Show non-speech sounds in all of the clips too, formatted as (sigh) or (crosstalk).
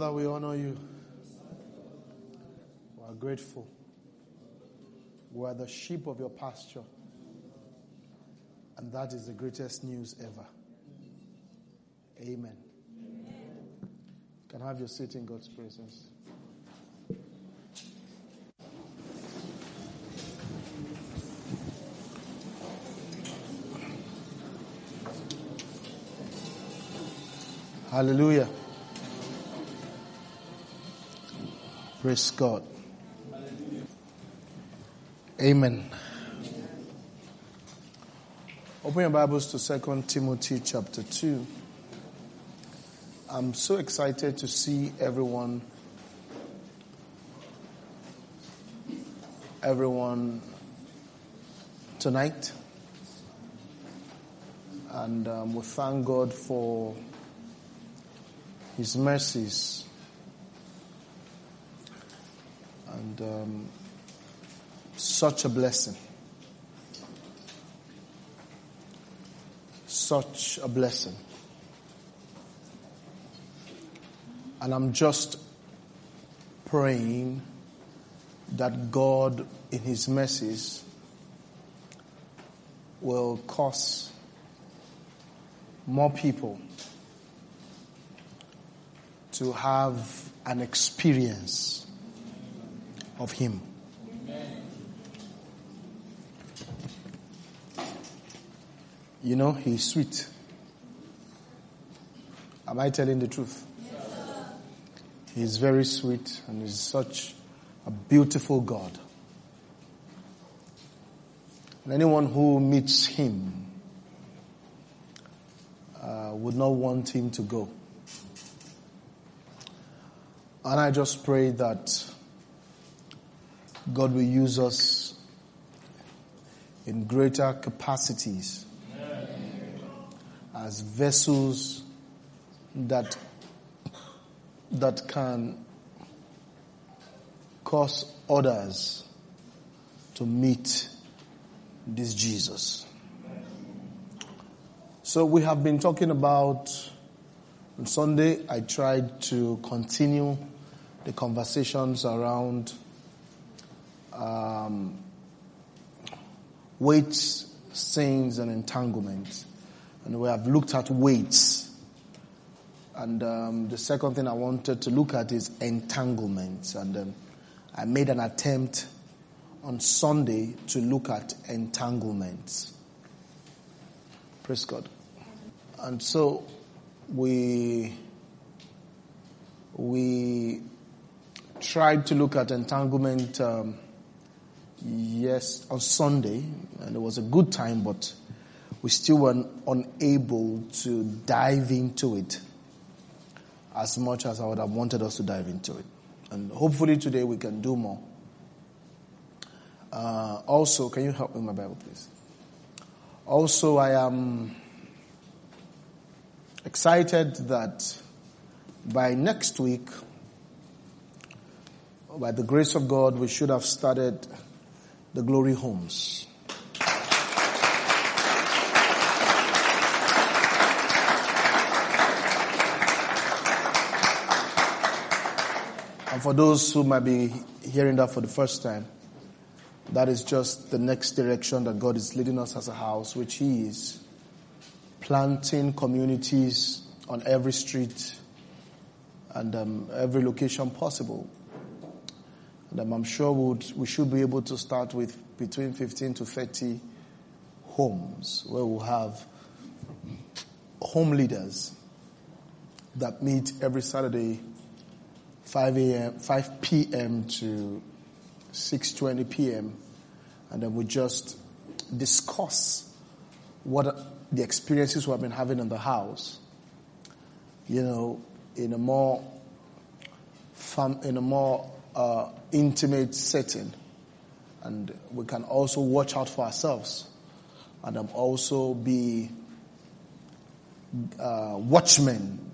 Father, we honor you. We are grateful. We are the sheep of your pasture. And that is the greatest news ever. Amen. You can have your seat in God's presence. Hallelujah. Praise God. Amen. Open your Bibles to Second Timothy chapter 2. I'm so excited to see everyone everyone tonight. And um, we thank God for His mercies. And um, such a blessing. Such a blessing. And I'm just praying that God, in His mercies, will cause more people to have an experience of Him. You know, He's sweet. Am I telling the truth? He's very sweet and He's such a beautiful God. And anyone who meets Him uh, would not want Him to go. And I just pray that God will use us in greater capacities as vessels that that can cause others to meet this Jesus. So we have been talking about on Sunday I tried to continue the conversations around um, weights, sins, and entanglements. And we have looked at weights. And um, the second thing I wanted to look at is entanglements. And um, I made an attempt on Sunday to look at entanglements. Praise God. And so we we tried to look at entanglement um, yes on Sunday, and it was a good time, but we still were unable to dive into it as much as I would have wanted us to dive into it. And hopefully today we can do more. Uh, also, can you help me with my Bible, please? Also, I am excited that by next week, by the grace of God, we should have started the glory homes. And for those who might be hearing that for the first time, that is just the next direction that God is leading us as a house, which He is planting communities on every street and um, every location possible. I'm sure we, would, we should be able to start with between 15 to 30 homes where we'll have home leaders that meet every Saturday 5 a.m., 5 p.m. to 6.20 p.m. And then we just discuss what the experiences we have been having in the house, you know, in a more, fam- in a more uh, intimate setting. And we can also watch out for ourselves and also be uh, watchmen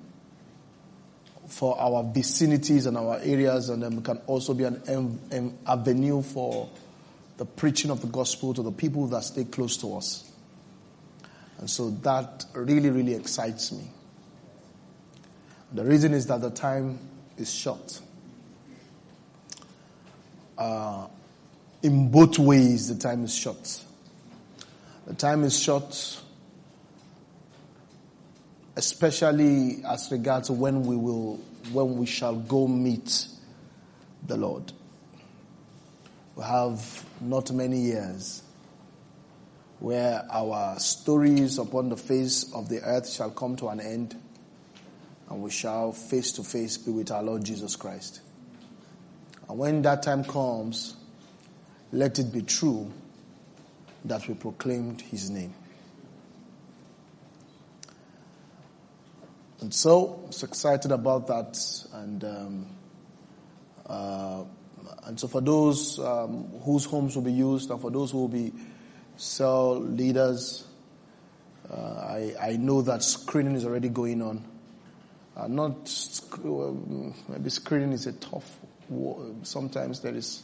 for our vicinities and our areas, and then we can also be an, an avenue for the preaching of the gospel to the people that stay close to us. And so that really, really excites me. The reason is that the time is short. Uh, in both ways, the time is short. The time is short, especially as regards when we will, when we shall go meet the Lord. We have not many years where our stories upon the face of the earth shall come to an end and we shall face to face be with our Lord Jesus Christ. And when that time comes, let it be true that we proclaimed his name. And so, I was excited about that. And, um, uh, and so for those um, whose homes will be used and for those who will be cell leaders, uh, I, I know that screening is already going on. Uh, not, maybe screening is a tough Sometimes there is,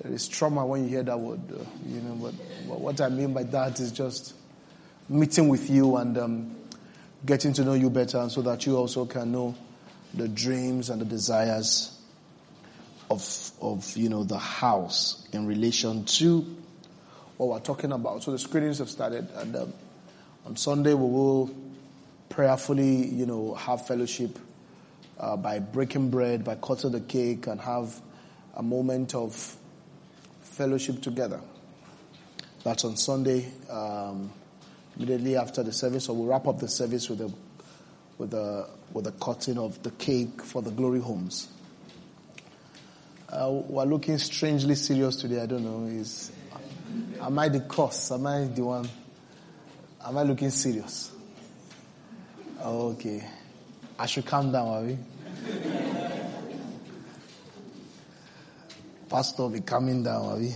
there is trauma when you hear that word, uh, you know, but, but, what I mean by that is just meeting with you and um, getting to know you better so that you also can know the dreams and the desires of, of, you know, the house in relation to what we're talking about. So the screenings have started and um, on Sunday we will prayerfully, you know, have fellowship uh, by breaking bread, by cutting the cake, and have a moment of fellowship together. That's on Sunday, um, immediately after the service, or we'll wrap up the service with a with a with a cutting of the cake for the glory homes. Uh, we're looking strangely serious today. I don't know. Is am I the cause? Am I the one? Am I looking serious? Okay. I should calm down, are we? Pastor be coming down, are we?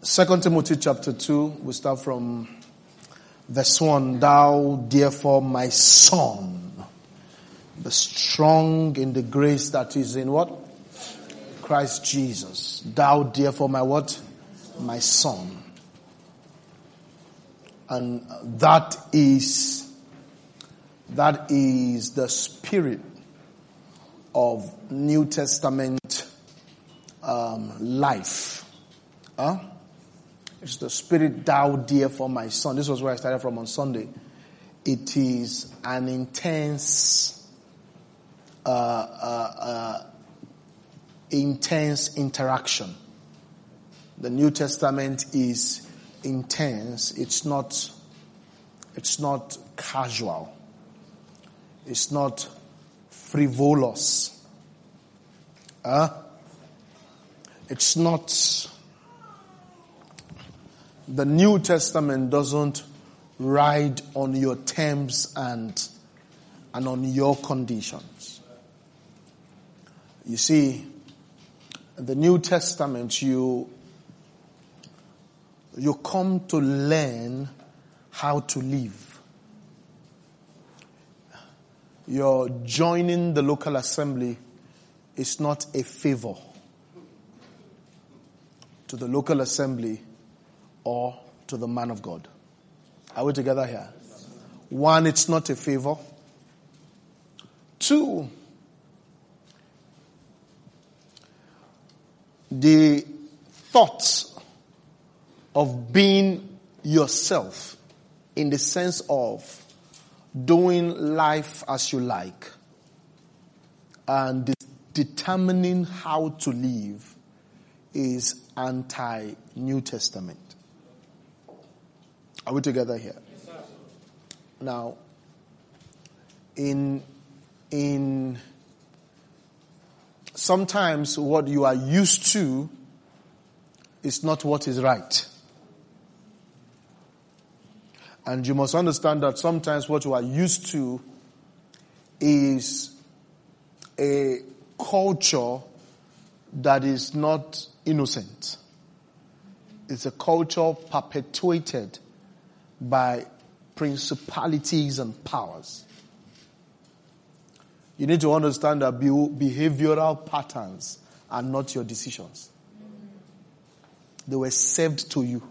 Second Timothy chapter 2, we start from verse 1. Thou therefore my son, be strong in the grace that is in what? Christ Jesus. Thou therefore my what? My son. And that is, that is the spirit of New Testament um, life. Huh? It's the spirit thou dear for my son. This was where I started from on Sunday. It is an intense uh, uh, uh, intense interaction. The New Testament is intense. It's not, it's not casual. It's not frivolous. Huh? It's not, the New Testament doesn't ride on your terms and, and on your conditions. You see, the New Testament, you, you come to learn how to live. Your joining the local assembly is not a favor to the local assembly or to the man of God. Are we together here? One, it's not a favor. Two, the thought of being yourself in the sense of doing life as you like and de- determining how to live is anti New Testament. Are we together here? now, in in sometimes what you are used to is not what is right. And you must understand that sometimes what you are used to is a culture that is not innocent. It's a culture perpetuated by principalities and powers. You need to understand that behavioral patterns are not your decisions. They were served to you.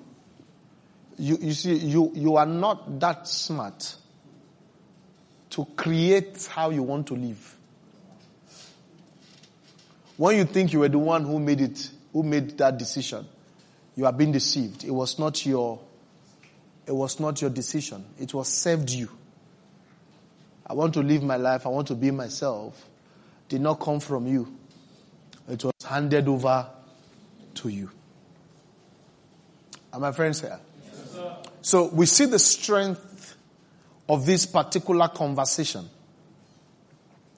You, you see, you, you are not that smart to create how you want to live. When you think you were the one who made it, who made that decision, you are being deceived. It was not your, it was not your decision. It was served you. I want to live my life. I want to be myself. Did not come from you. It was handed over to you. Are my friends here? So we see the strength of this particular conversation.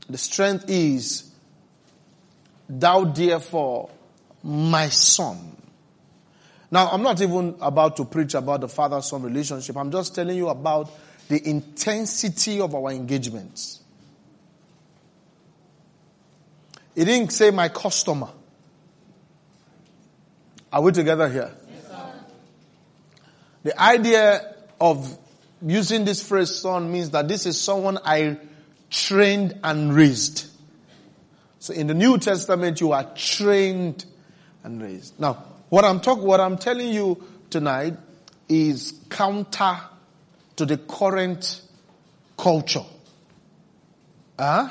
The strength is, thou therefore, my son. Now, I'm not even about to preach about the father-son relationship. I'm just telling you about the intensity of our engagements. He didn't say my customer. Are we together here? The idea of using this phrase son means that this is someone I trained and raised. So in the New Testament, you are trained and raised. Now, what I'm talking, what I'm telling you tonight is counter to the current culture. Huh?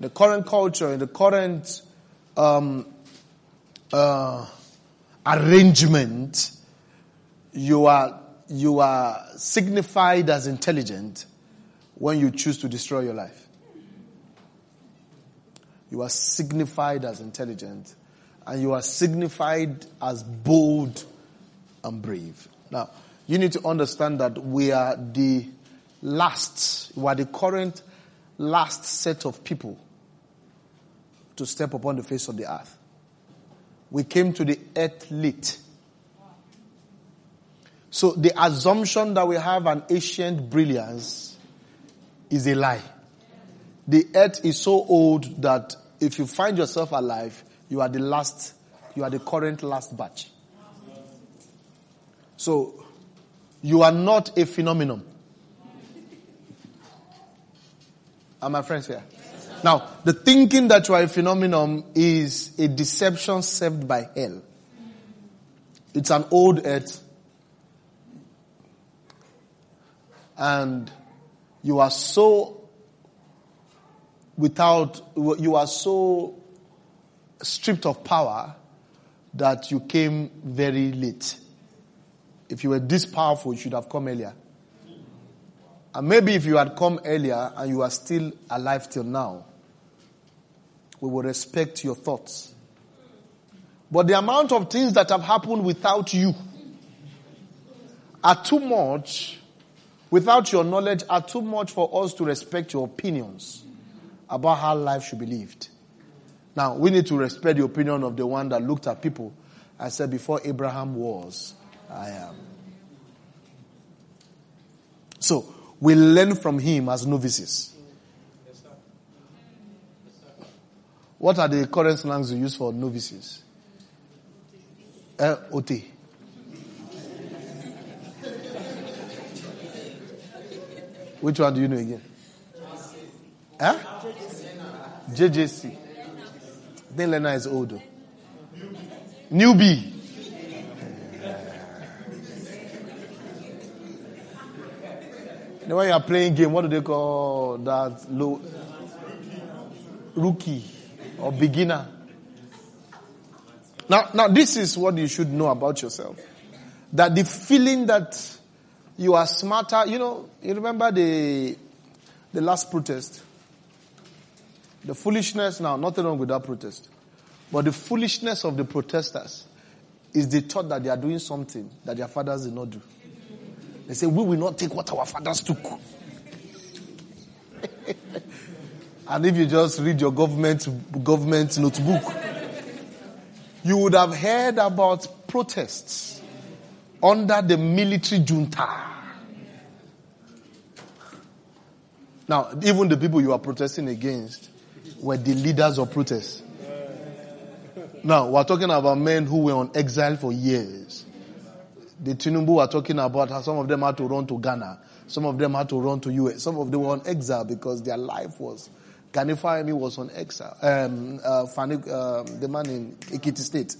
The current culture, in the current um, uh, arrangement, you are you are signified as intelligent when you choose to destroy your life. You are signified as intelligent and you are signified as bold and brave. Now, you need to understand that we are the last, we are the current last set of people to step upon the face of the earth. We came to the earth late. So the assumption that we have an ancient brilliance is a lie. The earth is so old that if you find yourself alive, you are the last, you are the current last batch. So you are not a phenomenon. Are my friends here? Now, the thinking that you are a phenomenon is a deception served by hell. It's an old earth and you are so without, you are so stripped of power that you came very late. If you were this powerful, you should have come earlier. And maybe if you had come earlier and you are still alive till now, we will respect your thoughts. But the amount of things that have happened without you are too much without your knowledge are too much for us to respect your opinions about how life should be lived. Now, we need to respect the opinion of the one that looked at people and said, before Abraham was, I am. So, we learn from him as novices. What are the current slangs you use for novices? Uh, OT. Which one do you know again? Huh? JJC. I think Lena is older. Newbie. Then when you are playing game, what do they call that? Low rookie or beginner. Now, now this is what you should know about yourself. That the feeling that you are smarter. You know, you remember the, the last protest? The foolishness now, nothing wrong with that protest. But the foolishness of the protesters is the thought that they are doing something that their fathers did not do. They say, we will not take what our fathers took. (laughs) and if you just read your government, government notebook, you would have heard about protests under the military junta. Now, even the people you are protesting against were the leaders of protests. Now, we're talking about men who were on exile for years. The Tinubu are talking about how some of them had to run to Ghana. Some of them had to run to US. Some of them were on exile because their life was, Gani Fawehinmi was on exile. Um, uh, Fani, uh, the man in Ekiti State.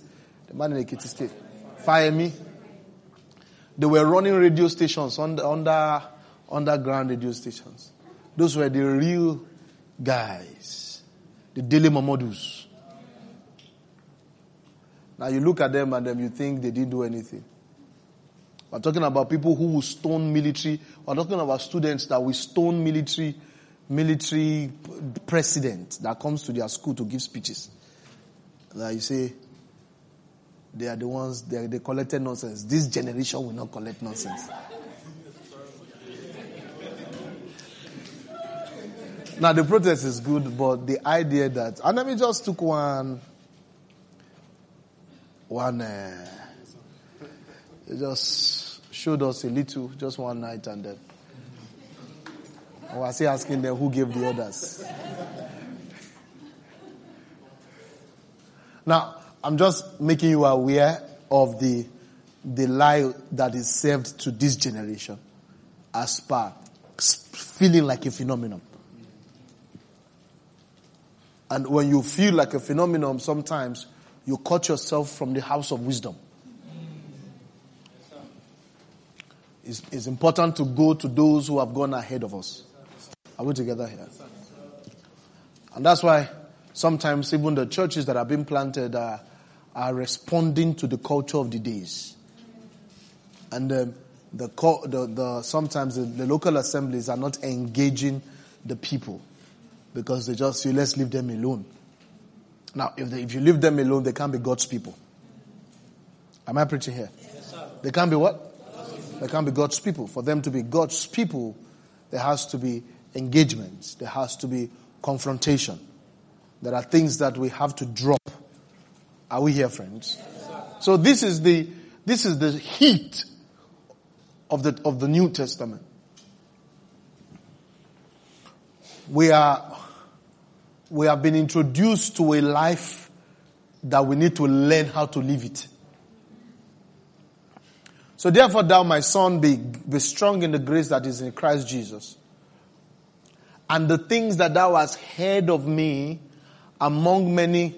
The man in Ekiti State. Me. They were running radio stations under, under underground radio stations. Those were the real guys. The Daily Mamadus. Now you look at them and then you think they didn't do anything. We're talking about people who will stone military. We're talking about students that will stone military, military president that comes to their school to give speeches. That you say, they are the ones, they, they collected nonsense. This generation will not collect nonsense. Now the protest is good, but the idea that, and let me just took one, one, uh, just showed us a little, just one night and then, I was asking them who gave the orders. now, I'm just making you aware of the, the lie that is served to this generation as per feeling like a phenomenon. And when you feel like a phenomenon, sometimes you cut yourself from the house of wisdom. It's, it's important to go to those who have gone ahead of us. Are we together here? And that's why sometimes even the churches that have been planted are are responding to the culture of the days. And um, the, the, the, sometimes the, the, local assemblies are not engaging the people because they just say, let's leave them alone. Now, if, they, if you leave them alone, they can't be God's people. Am I preaching here? Yes, they can't be what? They can't be God's people. For them to be God's people, there has to be engagement. There has to be confrontation. There are things that we have to drop are we here, friends? So this is the, this is the heat of the, of the New Testament. We are, we have been introduced to a life that we need to learn how to live it. So therefore thou, my son, be, be strong in the grace that is in Christ Jesus. And the things that thou hast heard of me among many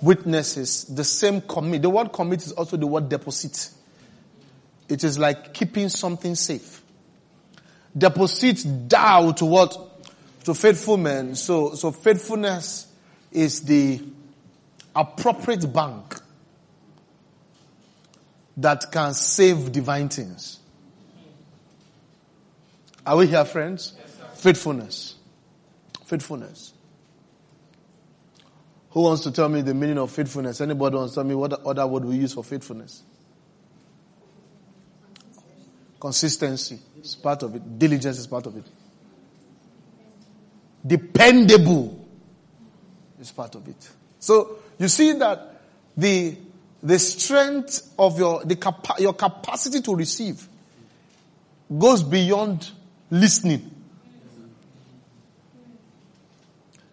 witnesses, the same commit. The word commit is also the word deposit. It is like keeping something safe. Deposit thou to what? To faithful men. So, so faithfulness is the appropriate bank that can save divine things. Are we here, friends? Yes, faithfulness. Faithfulness. Who wants to tell me the meaning of faithfulness? Anybody wants to tell me what other word we use for faithfulness? Consistency is part of it. Diligence is part of it. Dependable is part of it. So you see that the the strength of your the capa- your capacity to receive goes beyond listening.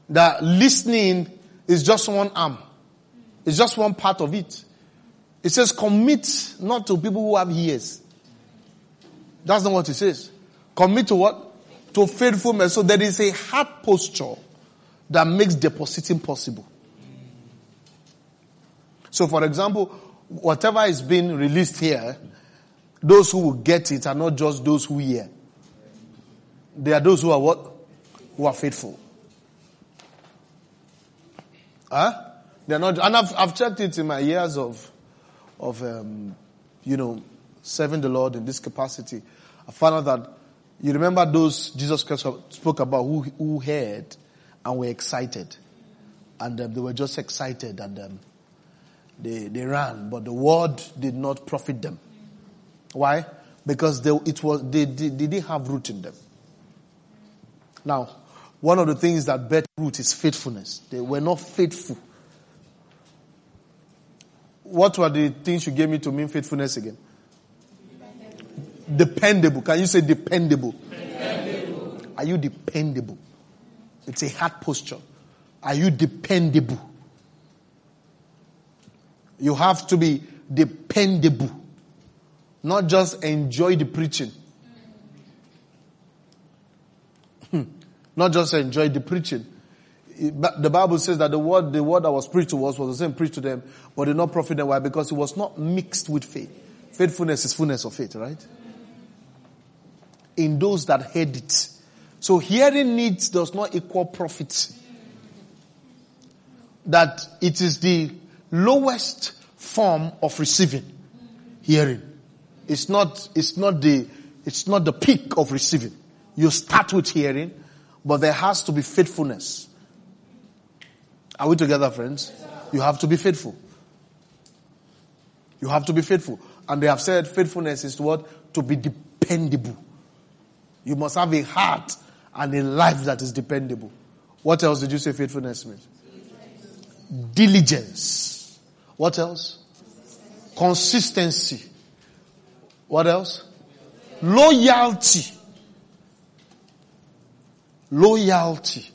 That listening is just one arm. It's just one part of it. It says commit not to people who have ears. That's not what it says. Commit to what? To faithfulness. So there is a heart posture that makes depositing possible. So for example, whatever is being released here, those who will get it are not just those who hear. They are those who are what? Who are faithful. Huh? They're not, and I've, I've checked it in my years of, of, um, you know, serving the Lord in this capacity. I found out that you remember those Jesus Christ spoke about who, who heard and were excited. And um, they were just excited and um, they, they ran, but the word did not profit them. Why? Because they, it was, they, they, they didn't have root in them. Now, one of the things that bear root is faithfulness. They were not faithful. What were the things you gave me to mean faithfulness again? Dependable. Can you say dependable? dependable? Are you dependable? It's a hard posture. Are you dependable? You have to be dependable. Not just enjoy the preaching. Hmm. Not just enjoy the preaching. the Bible says that the word, the word that was preached to us was the same preached to them, but did not profit them. Why? Because it was not mixed with faith. Faithfulness is fullness of faith, right? In those that heard it. So hearing needs does not equal profit. That it is the lowest form of receiving. Hearing. It's not, it's not the, it's not the peak of receiving. You start with hearing, but there has to be faithfulness. Are we together, friends? You have to be faithful. You have to be faithful. And they have said faithfulness is what? To be dependable. You must have a heart and a life that is dependable. What else did you say faithfulness means? Diligence. What else? Consistency. What else? Loyalty. Loyalty.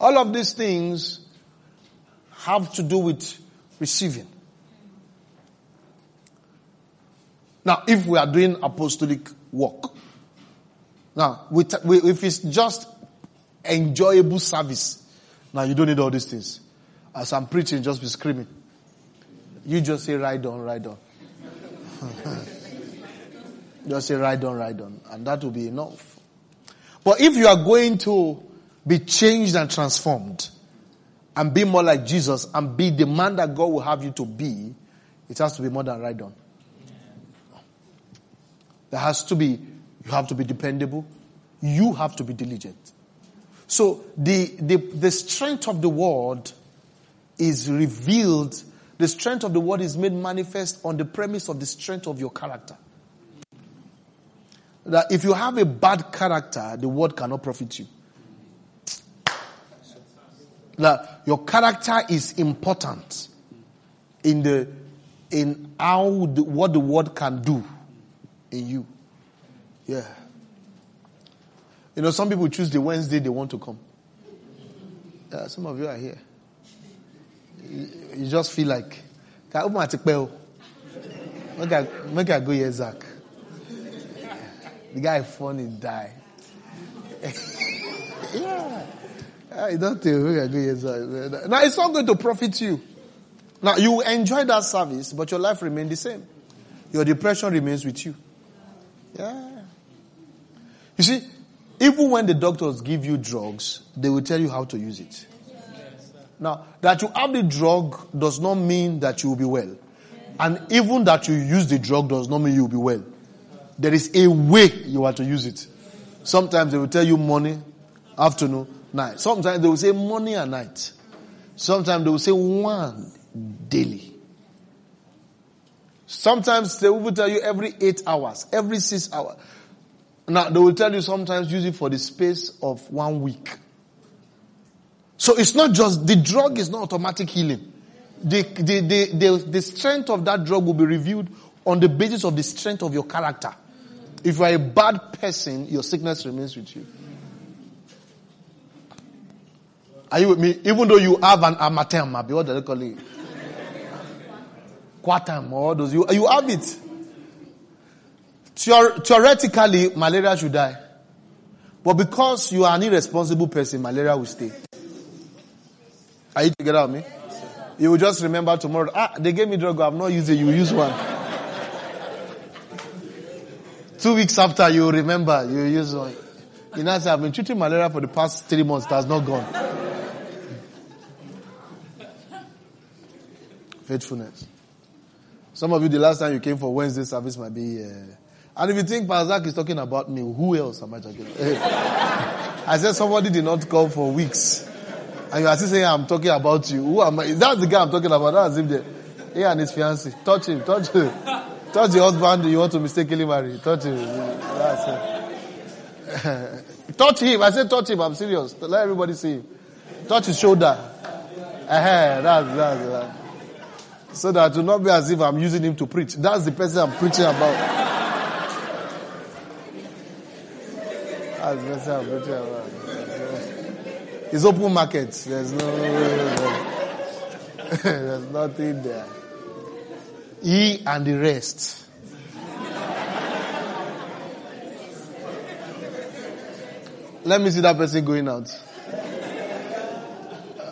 All of these things have to do with receiving. Now, if we are doing apostolic work, now, if it's just enjoyable service, now you don't need all these things. As I'm preaching, just be screaming. You just say, ride on, ride on. (laughs) just say, ride on, ride on. And that will be enough. But if you are going to be changed and transformed, and be more like Jesus, and be the man that God will have you to be, it has to be more than ride on. There has to be you have to be dependable. You have to be diligent. So the, the, the strength of the word is revealed. The strength of the word is made manifest on the premise of the strength of your character. That if you have a bad character, the word cannot profit you. That your character is important in the in how the, what the word can do in you. Yeah. You know, some people choose the Wednesday they want to come. Yeah, some of you are here. You, you just feel like, can I open my? Make I, make I go here, Zach. The guy funny die. (laughs) yeah. Ah, I don't think make I go here, Zach. Now it's not going to profit you. Now you enjoy that service, but your life remains the same. Your depression remains with you. Yeah. You see, even when the doctors give you drugs, they will tell you how to use it. Now, that you have the drug does not mean that you will be well. And even that you use the drug does not mean you will be well. There is a way you are to use it. Sometimes they will tell you morning, afternoon, night. Sometimes they will say morning and night. Sometimes they will say one daily. Sometimes they will tell you every eight hours, every six hours. Now, they will tell you sometimes use it for the space of one week. So it's not just, the drug is not automatic healing. The, the, the, the, the strength of that drug will be reviewed on the basis of the strength of your character. If you are a bad person, your sickness remains with you. Are you with me? Even though you have an amatem, what do they call it? Coartem or those, you, you have it. Theoretically, malaria should die. But because you are an irresponsible person, malaria will stay. Are you together with me? You will just remember tomorrow, ah, they gave me drug, I've not used it, you use one. Two weeks after, you remember, you use one. You know, I've been treating malaria for the past three months, it has not gone. Faithfulness. Some of you, the last time you came for Wednesday service might be uh, and if you think Pastor is talking about me, who else am I talking about? (laughs) I said somebody did not come for weeks. And you are still saying I'm talking about you. Who am I? That's the guy I'm talking about. That's him there. He and his fiancée. Touch him, touch him. Touch the husband you want to mistakenly marry. Touch him. That's (laughs) touch him. I said touch him. I'm serious. Let everybody see him. Touch his shoulder. Uh-huh. That's, that's, that. So that will not be as if I'm using him to preach. That's the person I'm preaching about. It's open market. There's no, (laughs) there's nothing there. He and the rest. Let me see that person going out.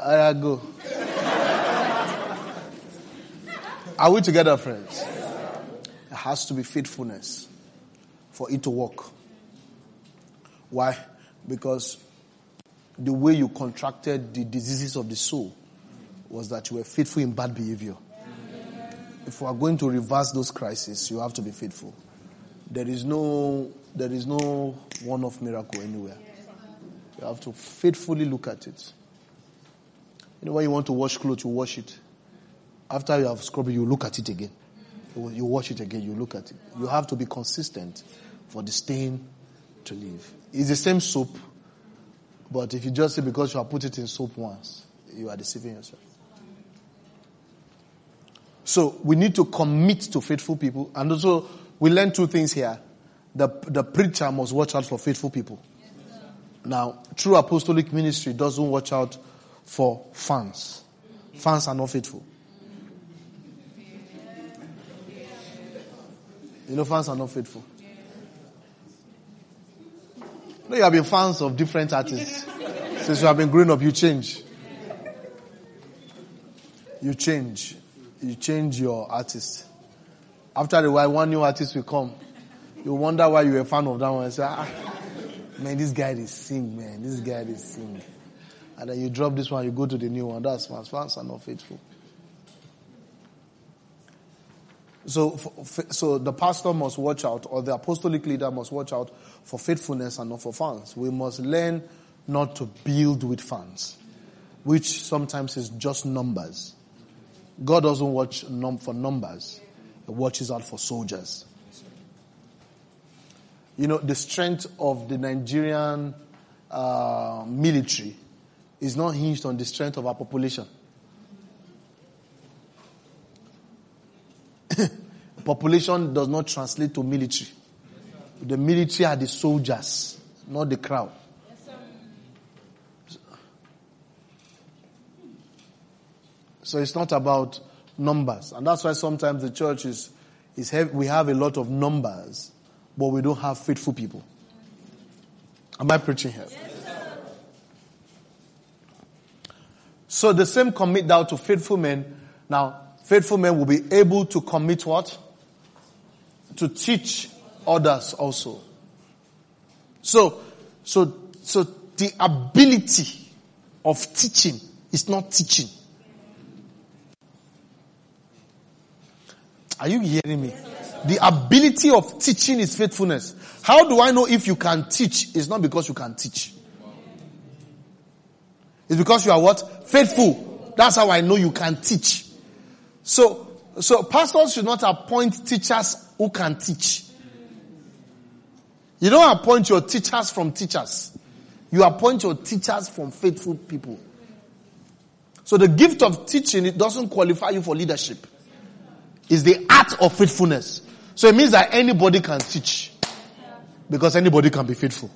I go. Are we together, friends? It has to be faithfulness for it to work. Why? Because the way you contracted the diseases of the soul was that you were faithful in bad behavior. If we are going to reverse those crises, you have to be faithful. There is no, there is no one-off miracle anywhere. You have to faithfully look at it. You know, when you want to wash clothes, you wash it. After you have scrubbed you look at it again. You wash it again, you look at it. You have to be consistent for the stain to leave. It's the same soup, but if you just say because you have put it in soup once, you are deceiving yourself. So we need to commit to faithful people. And also, we learn two things here. The, the preacher must watch out for faithful people. Now, true apostolic ministry doesn't watch out for fans. Fans are not faithful. You know, fans are not faithful. No, you have been fans of different artists. Since you have been growing up, you change. You change. You change your artist. After a while, one new artist will come. You wonder why you were a fan of that one. say, ah, man, this guy is sing, man. This guy is sing. And then you drop this one, you go to the new one. That's fans. Fans are not faithful. So, so the pastor must watch out, or the apostolic leader must watch out for faithfulness and not for fans. We must learn not to build with fans, which sometimes is just numbers. God doesn't watch num- for numbers; He watches out for soldiers. You know, the strength of the Nigerian uh, military is not hinged on the strength of our population. Population does not translate to military. The military are the soldiers, not the crowd. So it's not about numbers. And that's why sometimes the church is, is heavy. we have a lot of numbers, but we don't have faithful people. Am I preaching here? so the same commit thou to faithful men. Now, faithful men will be able to commit what? To teach others also. So, so, so the ability of teaching is not teaching. Are you hearing me? The ability of teaching is faithfulness. How do I know if you can teach? It's not because you can teach. It's because you are what? Faithful. That's how I know you can teach. So, so pastors should not appoint teachers who can teach. You don't appoint your teachers from teachers. You appoint your teachers from faithful people. So the gift of teaching, it doesn't qualify you for leadership. It's the art of faithfulness. So it means that anybody can teach. Because anybody can be faithful.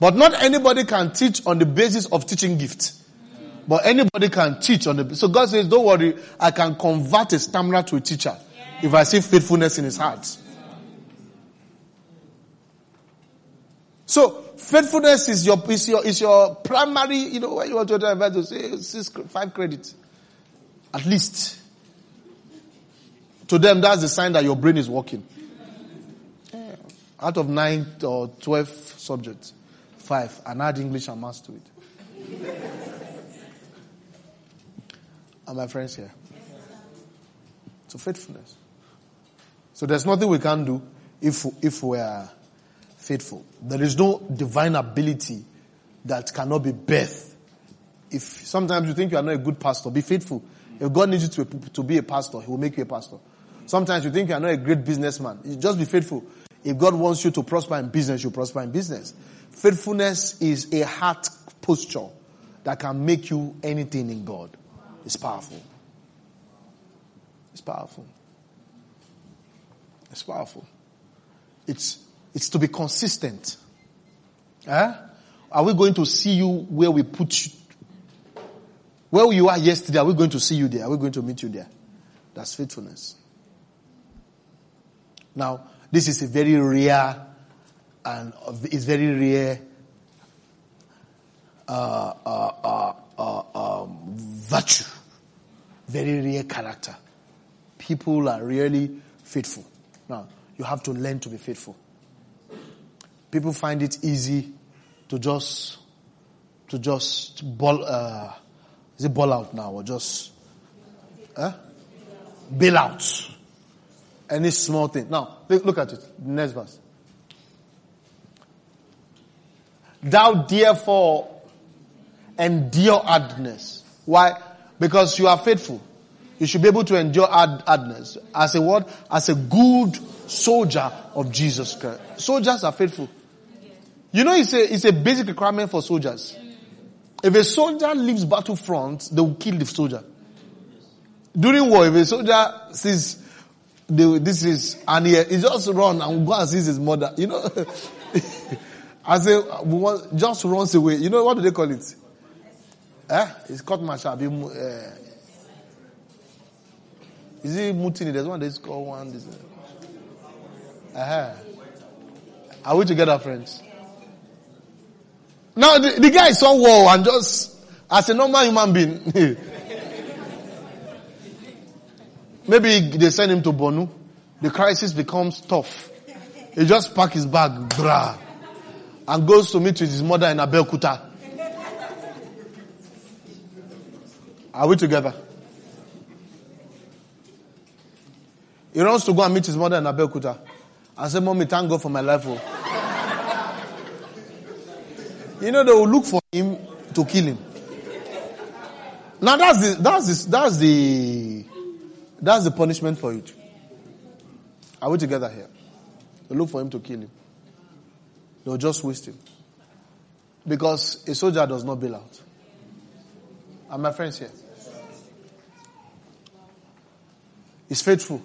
But not anybody can teach on the basis of teaching gift. But anybody can teach on the, so God says, don't worry, I can convert a stammerer to a teacher if I see faithfulness in his heart. So faithfulness is your is your is your primary. You know when you want to advise to say six, five credits, at least. To them, that's the sign that your brain is working. Out of nine or twelve subjects, five, and add English and maths to it. Are my friends here? So faithfulness. So there's nothing we can do if, if we are faithful. There is no divine ability that cannot be birthed. If sometimes you think you are not a good pastor, be faithful. If God needs you to, to be a pastor, He will make you a pastor. Sometimes you think you are not a great businessman. just be faithful. If God wants you to prosper in business, you prosper in business. Faithfulness is a heart posture that can make you anything in God. It's powerful. It's powerful. It's powerful. It's, it's to be consistent. Eh? Are we going to see you where we put you? Where you are yesterday, are we going to see you there? Are we going to meet you there? That's faithfulness. Now, this is a very rare and it's very rare uh, uh, uh, um, virtue, very rare character. People are really faithful. Now, you have to learn to be faithful. People find it easy to just, to just ball, uh, is it ball out now or just, eh? bail out. Any small thing. Now, look, at it. Next verse. Thou therefore endure hardness. Why? Because you are faithful. You should be able to endure hard, hardness. As a what? As a good soldier of Jesus Christ. Soldiers are faithful. You know, it's a, it's a basic requirement for soldiers. If a soldier leaves battlefront, they will kill the soldier. During war, if a soldier sees the, this is, and he, he just run and go and sees his mother, you know, (laughs) I say, just runs away. You know, what do they call it? Eh? It's called martial. Uh, is it mutiny? There's one that's called one. This, uh, uh-huh. Are we together, friends? Now, the, the guy is so war and just, as a normal human being, (laughs) maybe they send him to Borno. The crisis becomes tough. He just pack his bag, brah, and goes to meet with his mother in Abeokuta. Are we together? He runs to go and meet his mother in Abeokuta and say, Mommy, thank God for my life. Oh. you know, they will look for him to kill him. Now that's the, that's the, that's the, that's the punishment for it. Are we together here? They look for him to kill him. They'll just waste him. Because a soldier does not bail out. Are my friends here? He's faithful.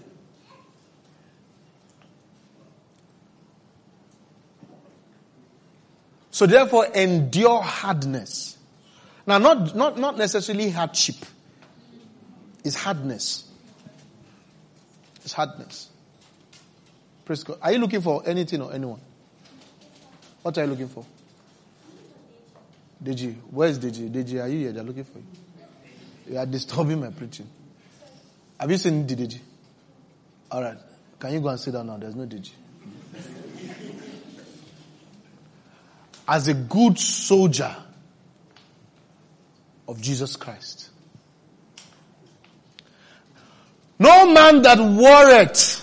So therefore, endure hardness. Now, not, not, not necessarily hardship. It's hardness. It's hardness. Praise God. Are you looking for anything or anyone? What are you looking for? Deji. Where is Deji? Deji, are you here? They're looking for you. You are disturbing my preaching. Have you seen Deji? Alright. Can you go and sit down now? There's no Deji. As a good soldier of Jesus Christ. No man that warreth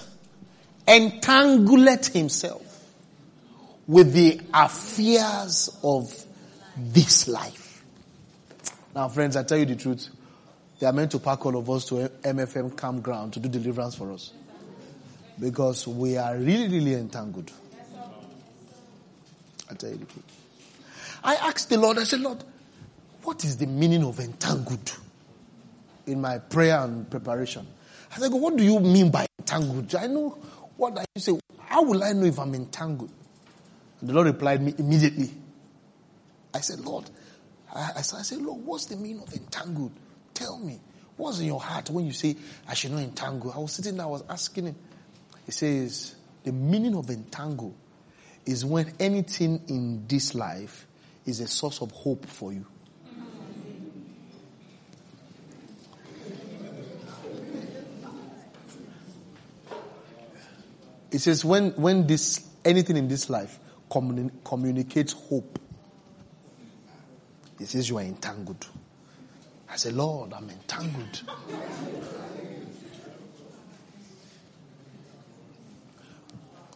entangleth himself with the affairs of this life. Now friends, I tell you the truth. They are meant to pack all of us to MFM campground to do deliverance for us. Because we are really, really entangled. I the. I asked the Lord, I said, Lord, what is the meaning of entangled? In my prayer and preparation. I said, what do you mean by entangled? I know what I say. How will I know if I'm entangled? And the Lord replied me immediately. I said, Lord, I, I said, Lord, what's the meaning of entangled? Tell me. What's in your heart when you say, I should not entangle? I was sitting there, I was asking him. He says, the meaning of entangle is when anything in this life is a source of hope for you. It says when, when this, anything in this life communi- communicates hope, it says you are entangled. I say, Lord, I'm entangled.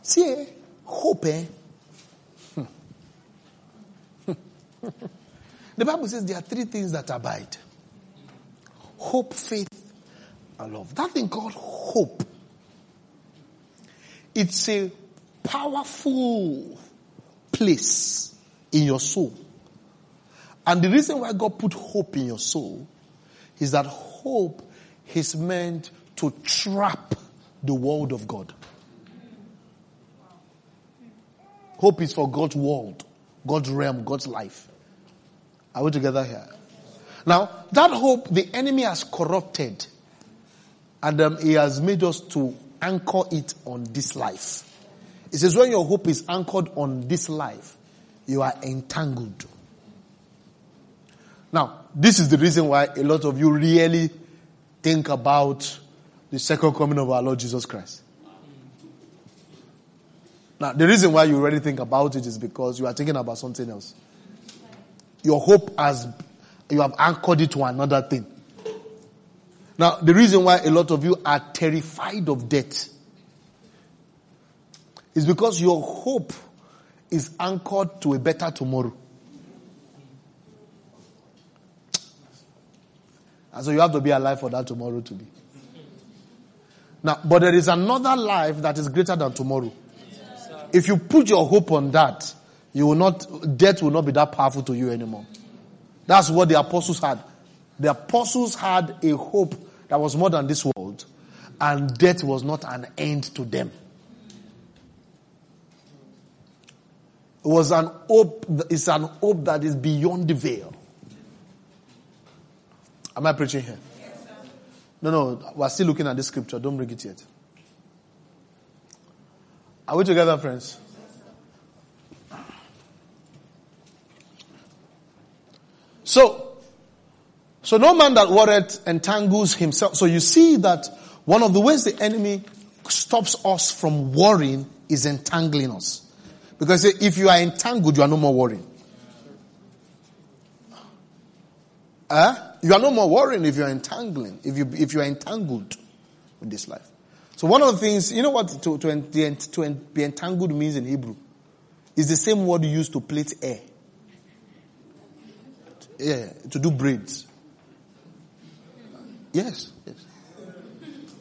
See, eh? Hope, eh? the Bible says there are three things that abide hope, faith, and love. That thing called hope, it's a powerful place in your soul. And the reason why God put hope in your soul is that hope is meant to trap the world of God. Hope is for God's world, God's realm, God's life. Are we together here? Now, that hope the enemy has corrupted and um, he has made us to anchor it on this life. It says when your hope is anchored on this life, you are entangled. Now, this is the reason why a lot of you really think about the second coming of our Lord Jesus Christ. Now, the reason why you already think about it is because you are thinking about something else. Your hope has, you have anchored it to another thing. Now, the reason why a lot of you are terrified of death is because your hope is anchored to a better tomorrow. And so you have to be alive for that tomorrow to be. Now, but there is another life that is greater than tomorrow. If you put your hope on that, you will not, death will not be that powerful to you anymore. That's what the apostles had. The apostles had a hope that was more than this world, and death was not an end to them. It was an hope, it's an hope that is beyond the veil. Am I preaching here? no, no, we're still looking at this scripture. Don't bring it yet. Are we together, friends? So, so no man that worried entangles himself. So you see that one of the ways the enemy stops us from worrying is entangling us. Because if you are entangled, you are no more worrying. Uh, you are no more worrying if you are entangling, if you, if you are entangled with this life. So one of the things, you know what to, to, to be entangled means in Hebrew? Is the same word used to plait air. Yeah, to do braids. Yes, yes.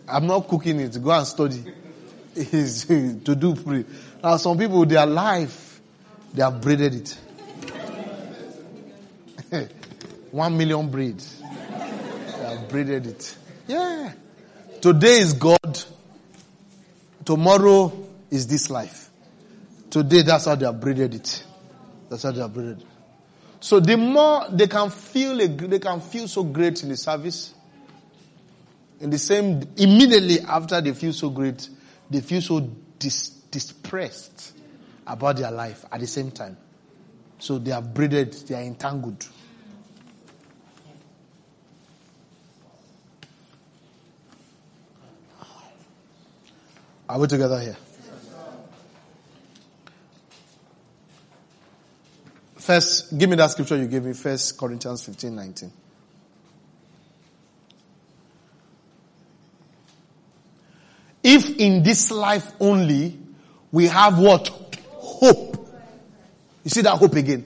I'm not cooking it. Go and study. Is (laughs) to do braid. Now some people, their life, they have braided it. (laughs) One million braids. They have braided it. Yeah. Today is God. Tomorrow is this life. Today, that's how they have braided it. That's how they have braided it. So the more they can feel, they can feel so great in the service. In the same, immediately after they feel so great, they feel so dis, depressed about their life at the same time. So they are braided, they are entangled. Are we together here? First, give me that scripture you gave me, First Corinthians 15, 19. If in this life only we have what? Hope. You see that hope again?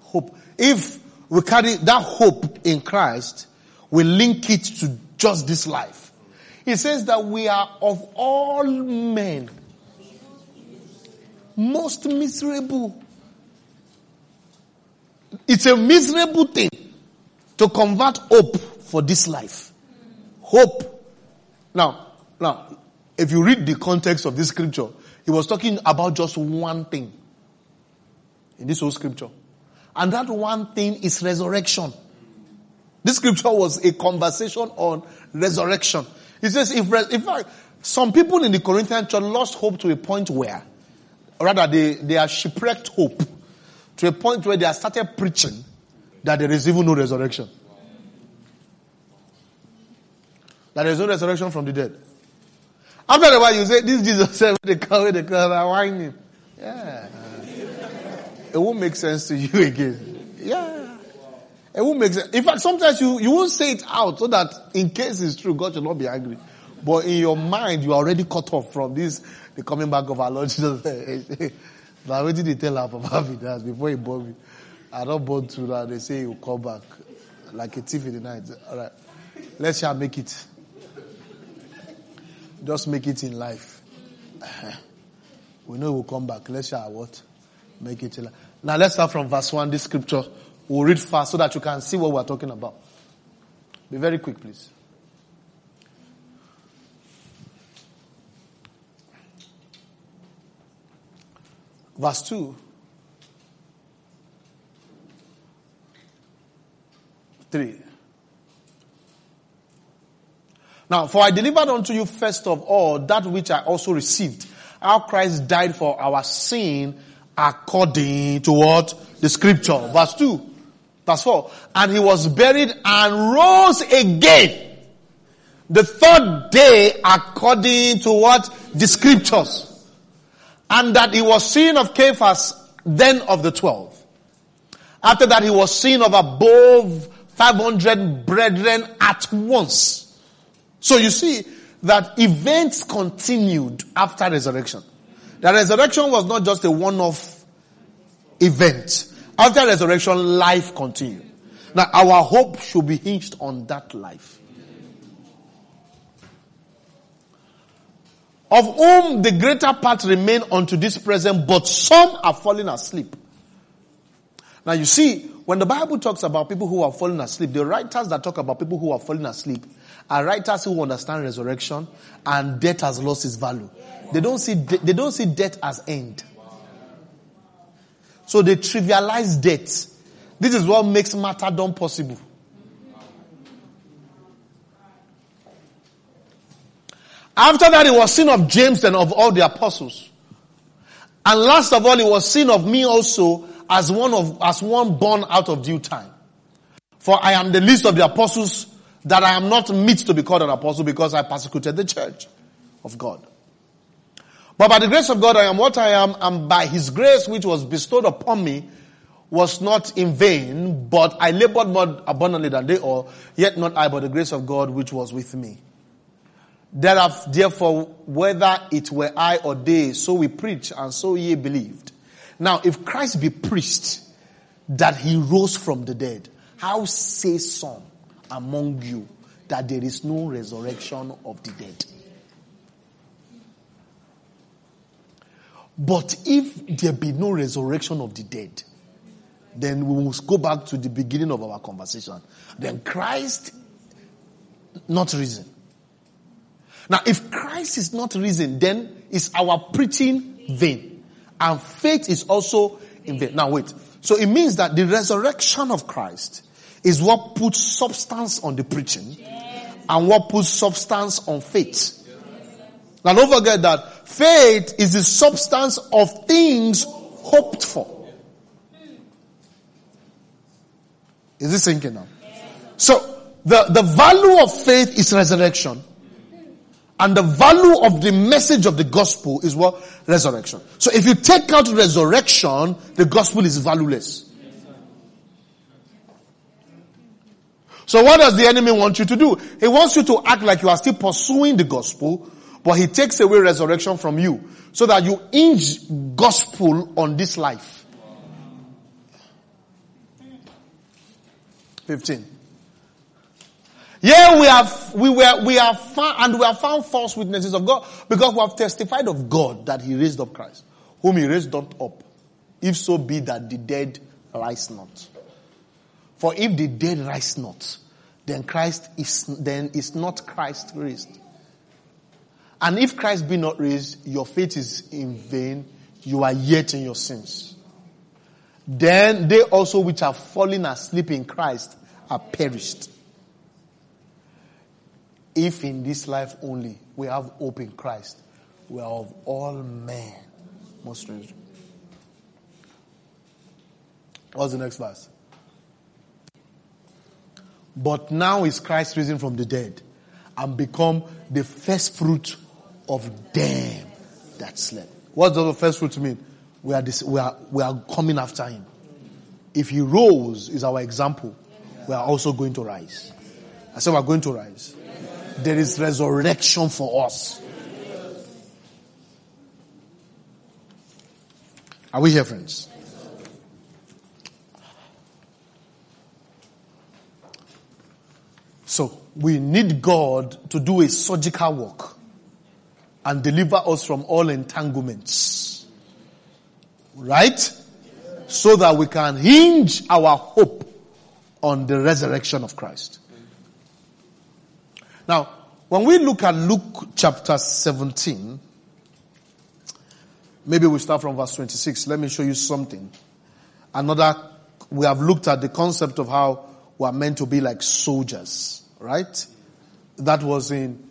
Hope. If we carry that hope in Christ, we link it to just this life. He says that we are of all men most miserable. It's a miserable thing to convert hope for this life. Hope. Now, now, if you read the context of this scripture, he was talking about just one thing in this whole scripture. And that one thing is resurrection. This scripture was a conversation on resurrection. He says, if, in fact, some people in the Corinthian church lost hope to a point where, rather they, they are shipwrecked hope to a point where they have started preaching that there is even no resurrection. That there is no resurrection from the dead. After a while, you say, this Jesus (laughs) said, they come, when they come, are whining. Yeah. It won't make sense to you (laughs) again. Yeah. It won't make sense. In fact, sometimes you, you won't say it out so that in case it's true, God should not be angry. But in your mind, you are already cut off from this, the coming back of our Lord (laughs) Jesus. Now, what did they tell our Papa Vidas before he born me? I don't born to that. They say he'll come back like a thief in the night. All right. Let's shall make it. Just make it in life. (laughs) We know we'll come back. Let's shall what? Make it in life. Now let's start from verse 1. This scripture. We'll read fast so that you can see what we're talking about. Be very quick, please. Verse 2. 3. Now, for I delivered unto you first of all that which I also received. How Christ died for our sin according to what? The scripture. Verse 2. Verse 4. And he was buried and rose again. The third day according to what? The scriptures. And that he was seen of Cephas, then of the twelve. After that he was seen of above 500 brethren at once. So you see that events continued after resurrection. The resurrection was not just a one-off event. After resurrection, life continued. Now our hope should be hinged on that life. Of whom the greater part remain unto this present, but some are falling asleep. Now you see, when the Bible talks about people who are falling asleep, the writers that talk about people who are falling asleep are writers who understand resurrection and death has lost its value. They don't see, they don't see death as end. So they trivialize death. This is what makes martyrdom possible. After that, it was seen of James and of all the apostles. And last of all, it was seen of me also as one of, as one born out of due time. For I am the least of the apostles that I am not meet to be called an apostle because I persecuted the church of God. But by the grace of God, I am what I am, and by His grace which was bestowed upon me was not in vain, but I labored more abundantly than they all, yet not I, but the grace of God which was with me. Thereof, Therefore, whether it were I or they, so we preach, and so ye believed. Now, if Christ be preached that he rose from the dead, how say some among you that there is no resurrection of the dead? But if there be no resurrection of the dead, then we must go back to the beginning of our conversation. Then Christ not risen. Now, if Christ is not risen, then is our preaching vain. And faith is also in vain. Now wait. So it means that the resurrection of Christ is what puts substance on the preaching and what puts substance on faith. Now don't forget that faith is the substance of things hoped for. Is this sinking now? So the, the value of faith is resurrection. And the value of the message of the gospel is what? Resurrection. So if you take out resurrection, the gospel is valueless. So what does the enemy want you to do? He wants you to act like you are still pursuing the gospel, but he takes away resurrection from you so that you hinge gospel on this life. 15. Yeah, we have, we were, we have found, and we have found false witnesses of God because we have testified of God that He raised up Christ, whom He raised not up. If so be that the dead rise not. For if the dead rise not, then Christ is, then is not Christ raised. And if Christ be not raised, your faith is in vain. You are yet in your sins. Then they also which have fallen asleep in Christ are perished. If in this life only we have hope in Christ, we are of all men most rich. What's the next verse? But now is Christ risen from the dead and become the first fruit of them that slept. What does the first fruit mean? We are, this, we are, we are coming after him. If he rose is our example, we are also going to rise. I said we are going to rise there is resurrection for us. Are we here, friends? So, we need God to do a surgical work and deliver us from all entanglements. Right? So that we can hinge our hope on the resurrection of Christ. Now, when we look at Luke chapter 17, maybe we start from verse 26. Let me show you something. Another, we have looked at the concept of how we are meant to be like soldiers, right? That was in,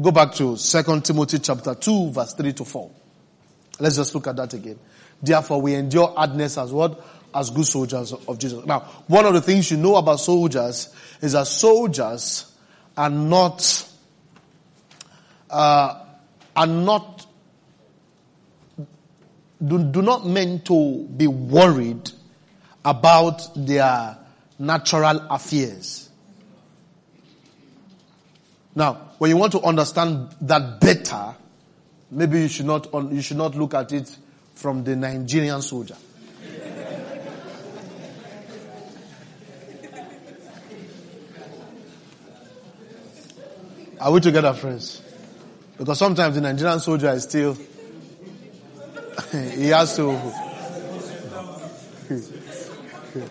go back to 2 Timothy chapter 2 verse 3 to 4. Let's just look at that again. Therefore we endure hardness as what? as good soldiers of Jesus. Now, one of the things you know about soldiers is that soldiers are not, uh, are not, do, do not meant to be worried about their natural affairs. Now, when you want to understand that better, maybe you should not, you should not look at it from the Nigerian soldier. Are we together, friends? Because sometimes the Nigerian soldier is still, (laughs) he has to, (laughs)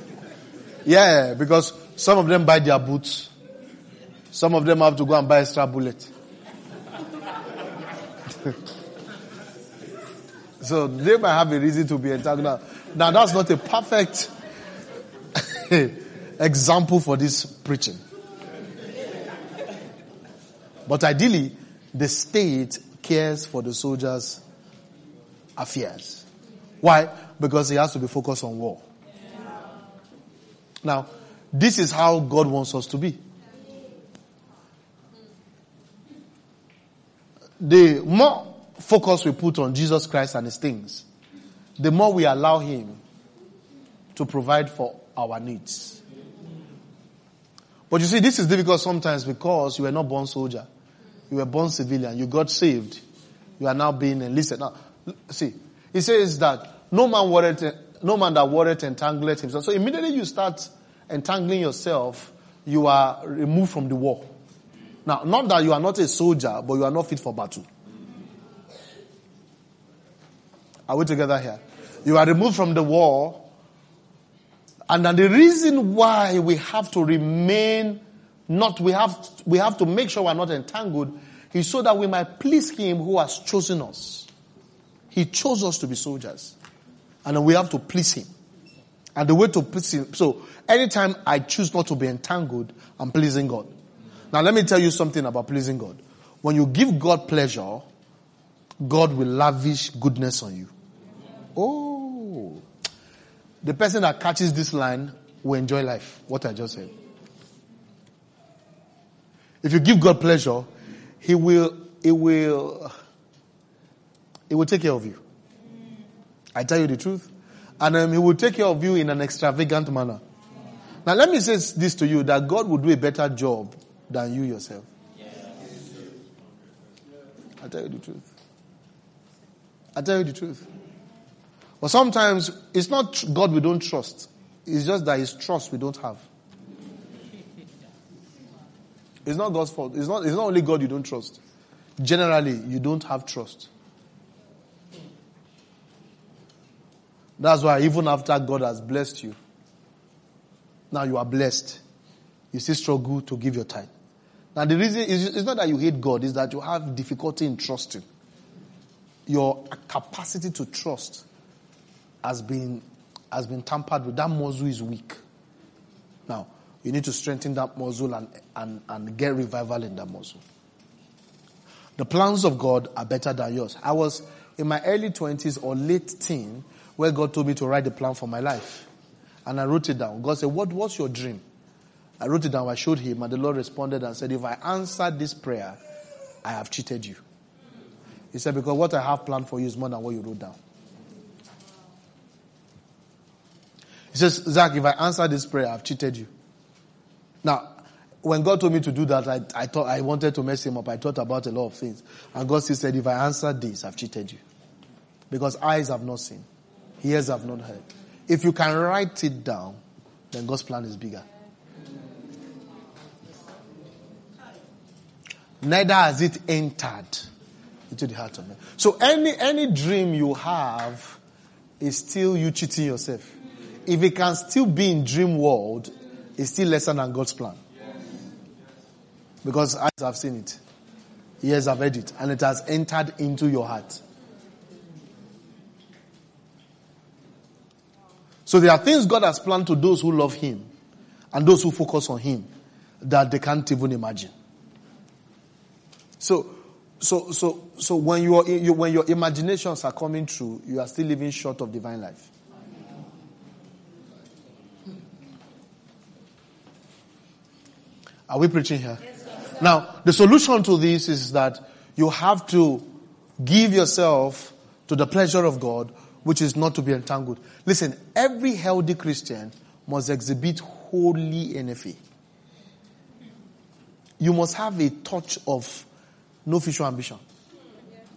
yeah, because some of them buy their boots. Some of them have to go and buy extra bullet. (laughs) so they might have a reason to be entangled. Now that's not a perfect (laughs) example for this preaching. But ideally, the state cares for the soldiers' affairs. Why? Because he has to be focused on war. Now, this is how God wants us to be. The more focus we put on Jesus Christ and his things, the more we allow him to provide for our needs. But you see, this is difficult sometimes because you were not born soldier. You were born civilian. You got saved. You are now being enlisted. Now, see, he says that no man worried, no man that worried entangled himself. So immediately you start entangling yourself, you are removed from the war. Now, not that you are not a soldier, but you are not fit for battle. Are we together here? You are removed from the war. And then the reason why we have to remain not, we have, we have to make sure we're not entangled is so that we might please Him who has chosen us. He chose us to be soldiers. And we have to please Him. And the way to please Him, so anytime I choose not to be entangled, I'm pleasing God. Now let me tell you something about pleasing God. When you give God pleasure, God will lavish goodness on you. Oh. The person that catches this line will enjoy life. What I just said. If you give God pleasure, He will, He will, He will take care of you. I tell you the truth. And um, He will take care of you in an extravagant manner. Now let me say this to you, that God will do a better job than you yourself. I tell you the truth. I tell you the truth. But sometimes it's not God we don't trust. It's just that His trust we don't have. It's not God's fault. It's not, it's not only God you don't trust. Generally, you don't have trust. That's why even after God has blessed you, now you are blessed. You still struggle to give your time. Now the reason is it's not that you hate God, it's that you have difficulty in trusting. Your capacity to trust has been has been tampered with. That muscle is weak. Now, you need to strengthen that muscle and, and, and get revival in that muscle. The plans of God are better than yours. I was in my early 20s or late teen where God told me to write the plan for my life. And I wrote it down. God said, what, what's your dream? I wrote it down. I showed him and the Lord responded and said, if I answer this prayer, I have cheated you. He said, because what I have planned for you is more than what you wrote down. He says, Zach, if I answer this prayer, I've cheated you. Now, when God told me to do that, I, I thought I wanted to mess him up. I thought about a lot of things. And God still said, if I answer this, I've cheated you. Because eyes have not seen, ears have not heard. If you can write it down, then God's plan is bigger. Neither has it entered into the heart of man. So any, any dream you have is still you cheating yourself. If it can still be in dream world, it's still lesser than God's plan. Because eyes have seen it, ears have heard it, and it has entered into your heart. So there are things God has planned to those who love Him and those who focus on Him that they can't even imagine. So, so, so, so when, you are, you, when your imaginations are coming true, you are still living short of divine life. Are we preaching here? Yes, now, the solution to this is that you have to give yourself to the pleasure of God, which is not to be entangled. Listen, every healthy Christian must exhibit holy envy. You must have a touch of no future ambition.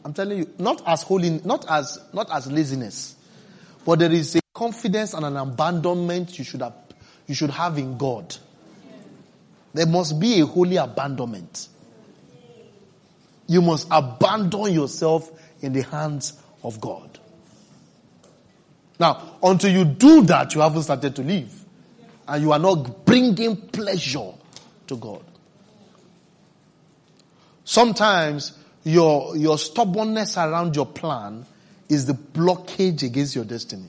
I'm telling you, not as holy, not as, not as laziness, but there is a confidence and an abandonment you should have, you should have in God. There must be a holy abandonment. You must abandon yourself in the hands of God. Now, until you do that, you haven't started to live. And you are not bringing pleasure to God. Sometimes your, your stubbornness around your plan is the blockage against your destiny.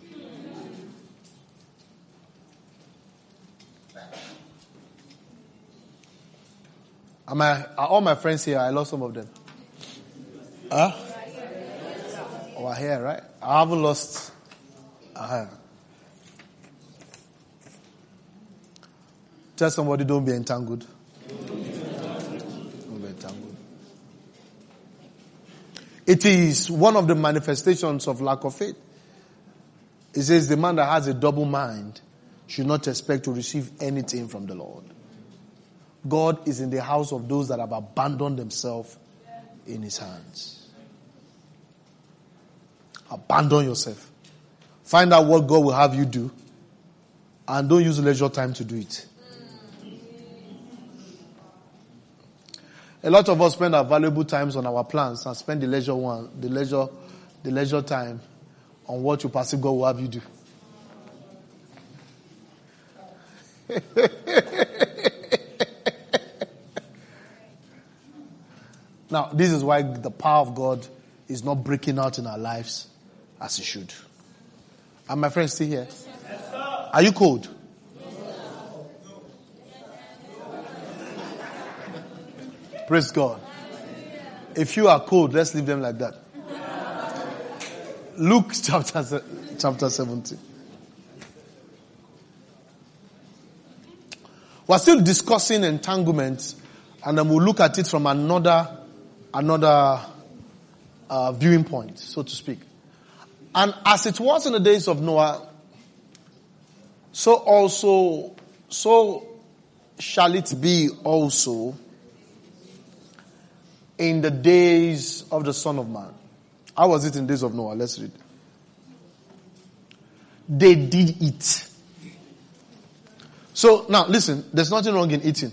Am I, are all my friends here? I lost some of them. Huh? Oh, are here, right? I haven't lost. Uh-huh. Tell somebody, don't be entangled. Don't be entangled. It is one of the manifestations of lack of faith. It says the man that has a double mind should not expect to receive anything from the Lord. God is in the house of those that have abandoned themselves in his hands. Abandon yourself. Find out what God will have you do and don't use leisure time to do it. A lot of us spend our valuable times on our plans and spend the leisure one, the leisure, the leisure time on what you perceive God will have you do. (laughs) now, this is why the power of God is not breaking out in our lives as it should. Are my friends still here? Are you cold? Praise God. If you are cold, let's leave them like that. Luke (laughs) chapter, chapter 17. We're still discussing entanglement and then we'll look at it from another, another uh, viewing point, so to speak. And as it was in the days of Noah, so also, so shall it be also in the days of the Son of Man. How was it in days of Noah? Let's read. They did eat. So now listen, there's nothing wrong in eating,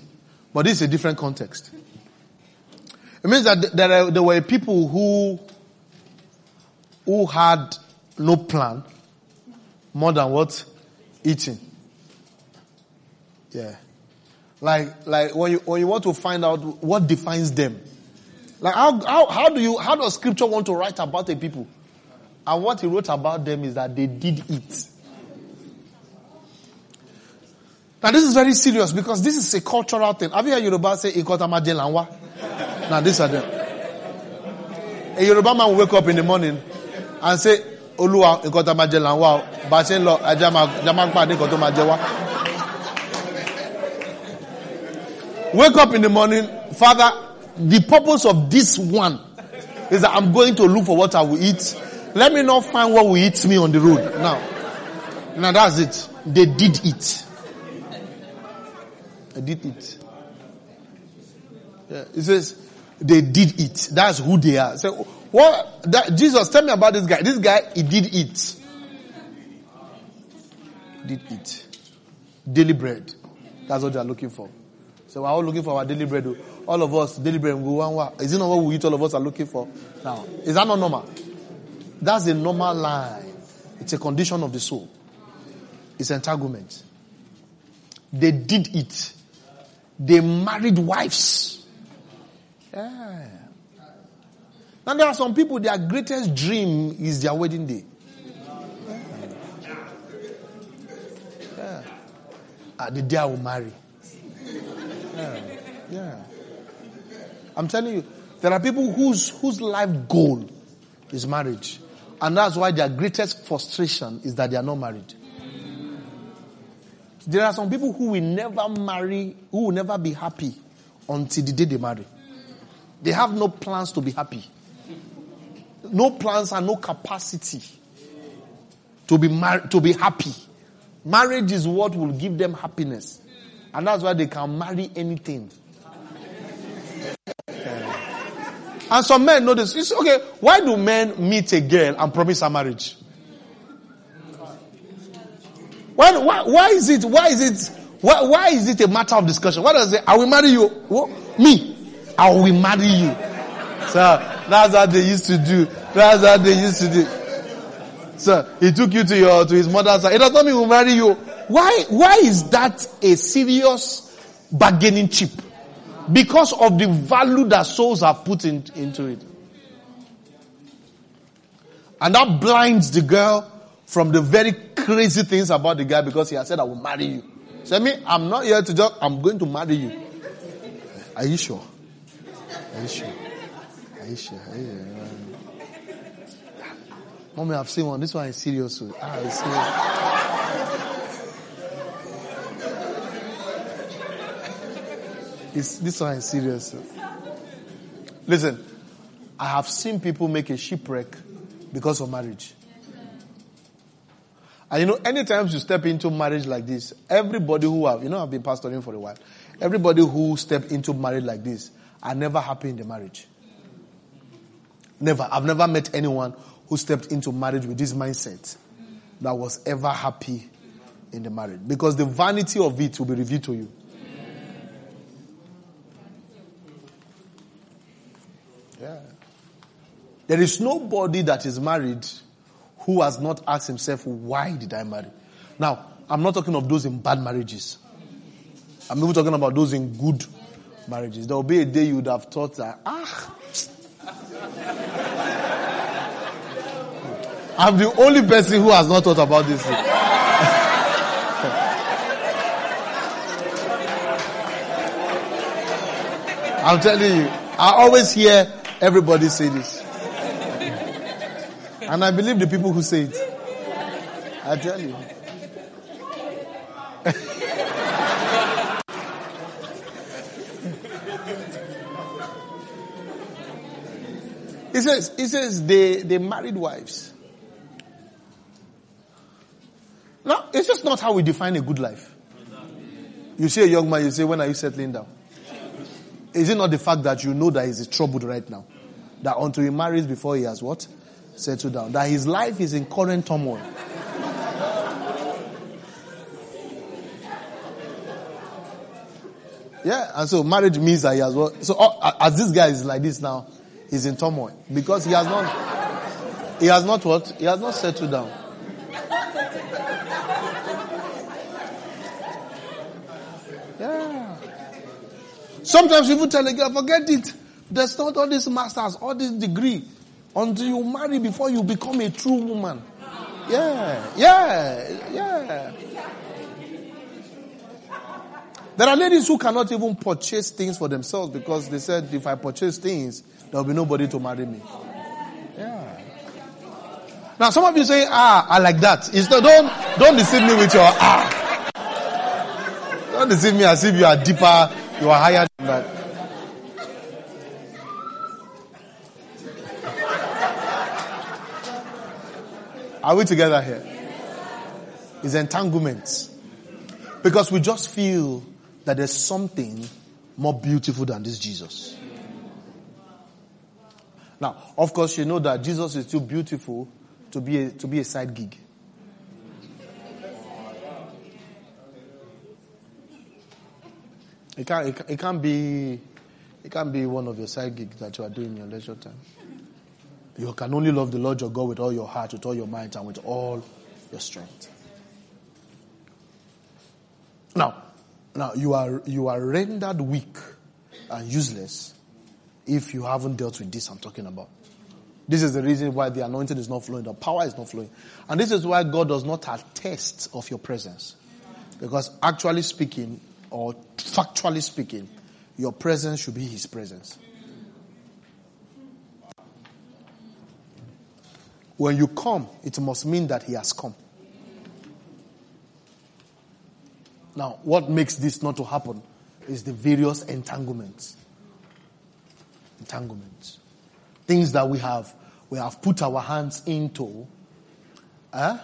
but this is a different context. It means that there, there were people who, who had no plan more than what? Eating. Yeah. Like, like when you, when you want to find out what defines them. Like how, how, how do you, how does scripture want to write about a people? And what he wrote about them is that they did it. Now this is very serious because this is a cultural thing. Have you heard Yoruba say Ikotama Jelanwa? Now these are them. A Yoruba man will wake up in the morning and say, olúwa nǹkan tó máa jẹ là ń wá o bá a ṣe ń lọ ẹja máa pàdé nǹkan tó máa jẹ wá. wake up in the morning father the purpose of this one is that i'm going to look for what i will eat let me not find what will eat me on the road now now that's it they did it they did it yeah, it says they did it that's who they are so what that, Jesus, tell me about this guy. This guy, he did eat. Did eat. Daily bread. That's what they are looking for. So we're all looking for our daily bread. All of us, daily bread, we want, is it not what we eat all of us are looking for? Now, is that not normal? That's a normal life. It's a condition of the soul. It's entanglement. They did it. They married wives. Yeah. Now there are some people, their greatest dream is their wedding day. Yeah. Uh, the day I will marry. Yeah. yeah. I'm telling you, there are people whose, whose life goal is marriage. And that's why their greatest frustration is that they are not married. There are some people who will never marry, who will never be happy until the day they marry. They have no plans to be happy. No plans and no capacity to be mar- to be happy. Marriage is what will give them happiness. And that's why they can marry anything. And some men know this. It's okay. Why do men meet a girl and promise her marriage? Why, why, why is it, why is it, why, why is it a matter of discussion? Why does it, I will marry you? What? Me? I will marry you. So, that's what they used to do. That's what they used to do. So, he took you to your, to his mother's house. It does not mean he will marry you. Why, why is that a serious bargaining chip? Because of the value that souls have put in, into it. And that blinds the girl from the very crazy things about the guy because he has said, I will marry you. Say me, I'm not here to joke, I'm going to marry you. Are you sure? Are you sure? Are you sure? Are you sure? Mommy, I've seen one. This one is serious. Ah, it's serious. It's, this one is serious. Listen, I have seen people make a shipwreck because of marriage. And you know, anytime you step into marriage like this, everybody who have, you know, I've been pastoring for a while. Everybody who step into marriage like this are never happy in the marriage. Never. I've never met anyone who stepped into marriage with this mindset that was ever happy in the marriage. Because the vanity of it will be revealed to you. There is nobody that is married who has not asked himself, why did I marry? Now, I'm not talking of those in bad marriages. I'm even talking about those in good marriages. There will be a day you would have thought that, ah, (laughs) I'm the only person who has not thought about this. (laughs) I'm telling you, I always hear everybody say this. And I believe the people who say it. I tell you. (laughs) He says, he says they, they married wives. No, it's just not how we define a good life. You see a young man, you say, when are you settling down? Is it not the fact that you know that he's troubled right now? That until he marries before he has what? Settled down. That his life is in current turmoil. Yeah, and so marriage means that he has what? So uh, as this guy is like this now, he's in turmoil because he has not, he has not what? He has not settled down. Yeah. Sometimes people tell a girl, forget it. There's not all these masters, all this degree. Until you marry before you become a true woman. Yeah, yeah, yeah. There are ladies who cannot even purchase things for themselves because they said, if I purchase things, there will be nobody to marry me. Yeah. Now some of you say, ah, I like that. It's not, don't, don't deceive me with your ah. Don't deceive me as if you are deeper, you are higher than that. Are we together here? It's entanglements. Because we just feel that there's something more beautiful than this Jesus. Now, of course, you know that Jesus is too beautiful to be a, to be a side gig. It can't, it, it can't be, it can't be one of your side gigs that you are doing in your leisure time. You can only love the Lord your God with all your heart, with all your mind, and with all your strength. Now, now you are you are rendered weak and useless if you haven't dealt with this I'm talking about. This is the reason why the anointing is not flowing, the power is not flowing. And this is why God does not attest of your presence. Because actually speaking, or factually speaking, your presence should be His presence. When you come, it must mean that He has come. Now, what makes this not to happen is the various entanglements. Entanglements. Things that we have, we have put our hands into, eh,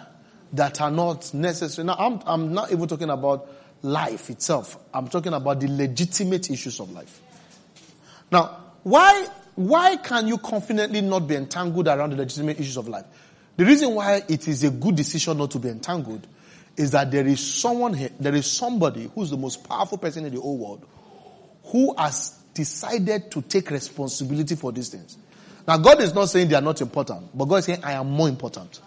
that are not necessary. Now, I'm, I'm not even talking about life itself. I'm talking about the legitimate issues of life. Now, why, why can you confidently not be entangled around the legitimate issues of life? The reason why it is a good decision not to be entangled is that there is someone here, there is somebody who's the most powerful person in the whole world who has decided to take responsibility for these things. Now God is not saying they are not important, but God is saying I am more important.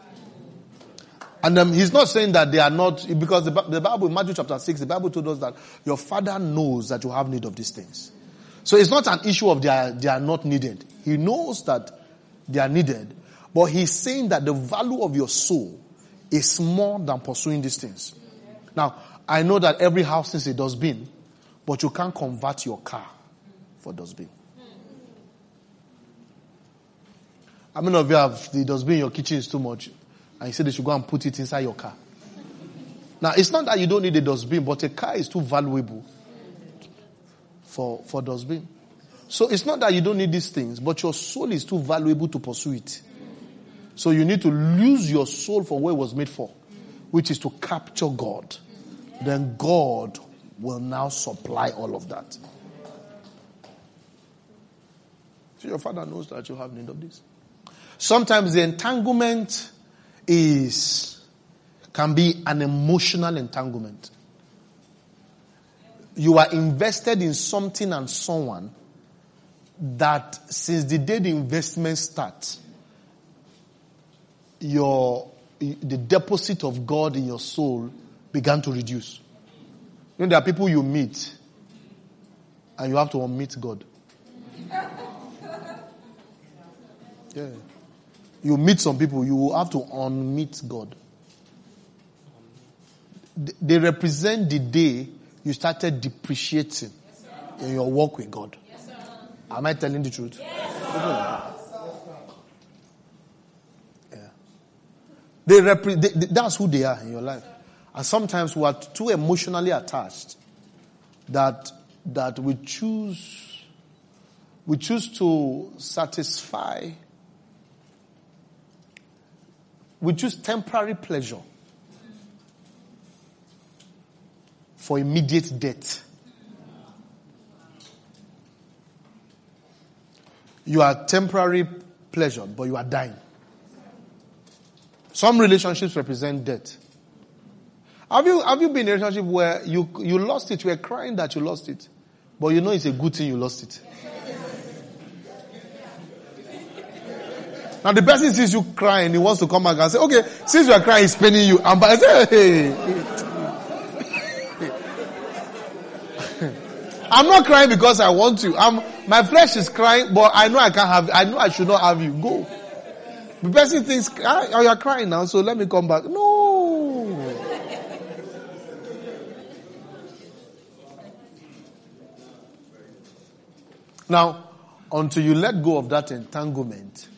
And um, he's not saying that they are not, because the, the Bible, Matthew chapter 6, the Bible told us that your father knows that you have need of these things. So it's not an issue of they are, they are not needed. He knows that they are needed, but he's saying that the value of your soul is more than pursuing these things. Now, I know that every house needs a dustbin, but you can't convert your car for dustbin. How many of you have the dustbin in your kitchen is too much? And you say they should go and put it inside your car. Now, it's not that you don't need a dustbin, but a car is too valuable for, for dustbin. So it's not that you don't need these things, but your soul is too valuable to pursue it. So you need to lose your soul for what it was made for, which is to capture God. Then God will now supply all of that. So your father knows that you have need of this. Sometimes the entanglement is, can be an emotional entanglement. You are invested in something and someone that since the day the investment starts, your, the deposit of God in your soul began to reduce. You know, there are people you meet and you have to unmeet God. Yeah. You meet some people, you have to unmeet God. They represent the day you started depreciating in your walk with God. Am I telling the truth? Yeah. They repre- they, they, that's who they are in your life. And sometimes we are too emotionally attached that, that we choose, we choose to satisfy we choose temporary pleasure for immediate death. You are temporary pleasure, but you are dying. Some relationships represent death. Have you, have you been in a relationship where you, you lost it, you were crying that you lost it, but you know it's a good thing you lost it? Now the person sees you crying, he wants to come back and say, okay, since you are crying, he's paining you. And I say, (laughs) hey. I'm not crying because I want to. I'm, my flesh is crying, but I know I can't have, I know I should not have you. Go. The person thinks, ah, oh, you're crying now, so let me come back. No. Now, until you let go of that entanglement,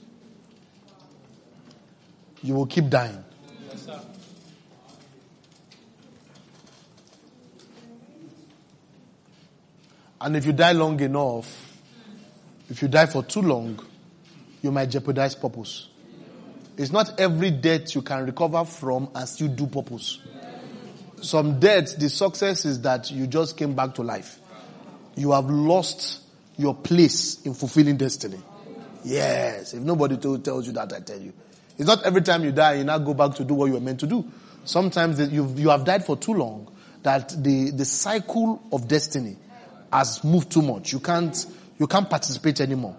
you will keep dying. And if you die long enough, if you die for too long, you might jeopardize purpose. It's not every death you can recover from and still do purpose. Some deaths, the success is that you just came back to life. You have lost your place in fulfilling destiny. Yes. If nobody tells you that, I tell you. It's not every time you die, you now go back to do what you were meant to do. Sometimes you you have died for too long that the, the cycle of destiny has moved too much. You can't, you can't participate anymore.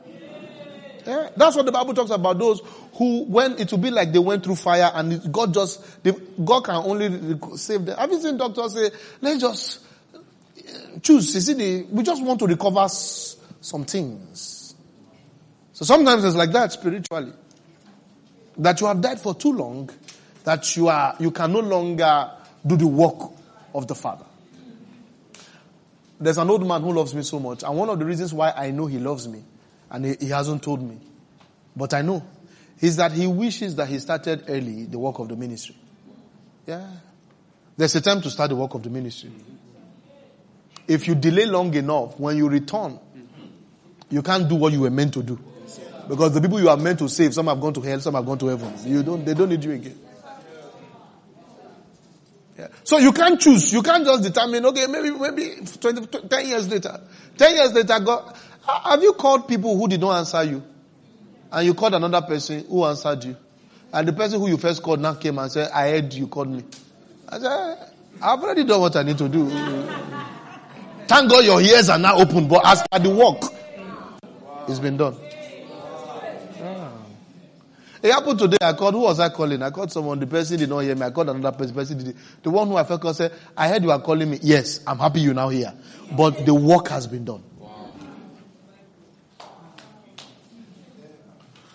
Yeah, that's what the Bible talks about. Those who, when it will be like they went through fire and God just, they, God can only save them. Have you seen doctors say, let's just eh, choose? You see, we just want to recover some things. So sometimes it's like that spiritually that you have died for too long, that you are, you can no longer do the work of the Father. There's an old man who loves me so much, and one of the reasons why I know he loves me, and he, he hasn't told me, but I know, is that he wishes that he started early the work of the ministry. Yeah. There's a time to start the work of the ministry. If you delay long enough, when you return, you can't do what you were meant to do. Because the people you are meant to save, some have gone to hell, some have gone to heaven. You don't, they don't need you again. Yeah. So you can't choose. You can't just determine, okay, maybe, maybe 20, 10 years later. 10 years later, God, have you called people who did not answer you? And you called another person who answered you? And the person who you first called now came and said, I heard you called me. I said, eh, I've already done what I need to do. Thank God your ears are now open, but as for the work, it's been done. It happened today. I called, who was I calling? I called someone. The person did not hear me. I called another person. The person did. The one who I felt called said, I heard you are calling me. Yes, I'm happy you now here. But the work has been done.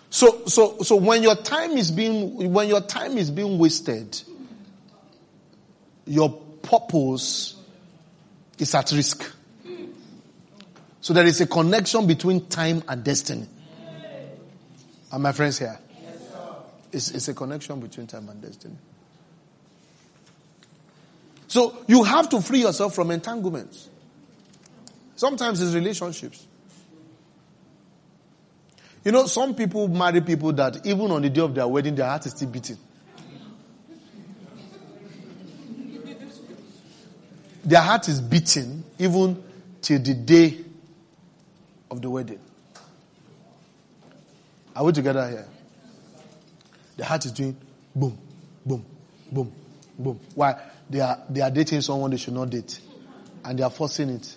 So, so, so when your time is being, when your time is being wasted, your purpose is at risk. So there is a connection between time and destiny. Are my friends here? It's, it's a connection between time and destiny. So you have to free yourself from entanglements. Sometimes it's relationships. You know, some people marry people that even on the day of their wedding, their heart is still beating. their heart is beating even till the day of the wedding. Are we together here? The heart is doing boom, boom, boom, boom. Why? They are, they are dating someone they should not date. And they are forcing it.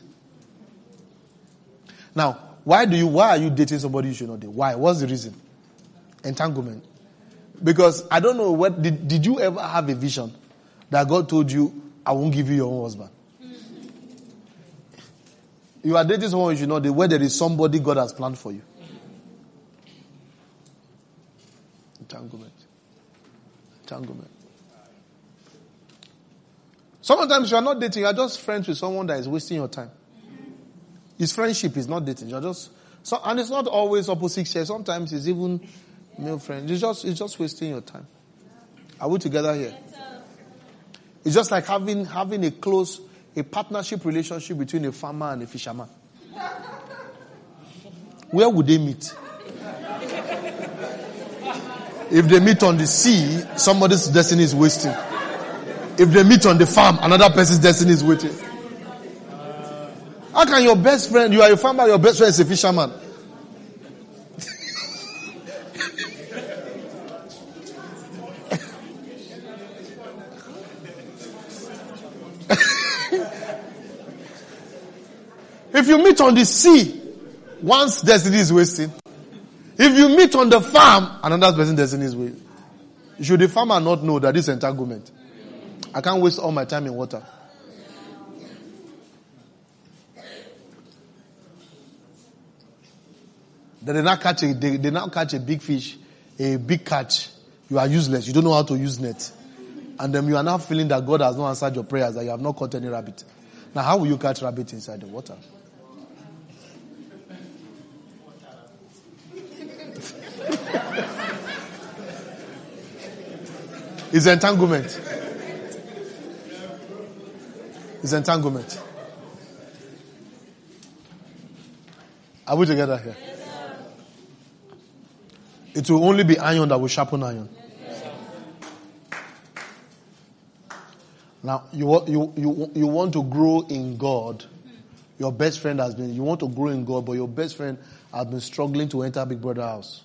Now, why do you, why are you dating somebody you should not date? Why? What's the reason? Entanglement. Because I don't know what, did, did you ever have a vision that God told you, I won't give you your own husband? You are dating someone you should not date where there is somebody God has planned for you. Entanglement. Entanglement. Sometimes you are not dating, you are just friends with someone that is wasting your time. It's friendship, it's not dating. You're just, so, and it's not always opposite sex. Sometimes it's even male friends. It's just, it's just wasting your time. Are we together here? It's just like having, having a close, a partnership relationship between a farmer and a fisherman. Where would they meet? If they meet on the sea, somebody's destiny is wasting. If they meet on the farm, another person's destiny is waiting. How can your best friend, you are a farmer, your best friend is a fisherman? (laughs) if you meet on the sea, one's destiny is wasting. If you meet on the farm, another person's destiny is wasting. Should the farmer not know that this entanglement? I can't waste all my time in water. They now catch a, they, they now catch a big fish, a big catch. You are useless. You don't know how to use net. And then you are now feeling that God has not answered your prayers, that you have not caught any rabbit. Now how will you catch rabbit inside the water? It's entanglement. It's entanglement. Are we together here? It will only be iron that will sharpen iron. Now, you, you, you, you want to grow in God. Your best friend has been, you want to grow in God, but your best friend has been struggling to enter Big Brother house.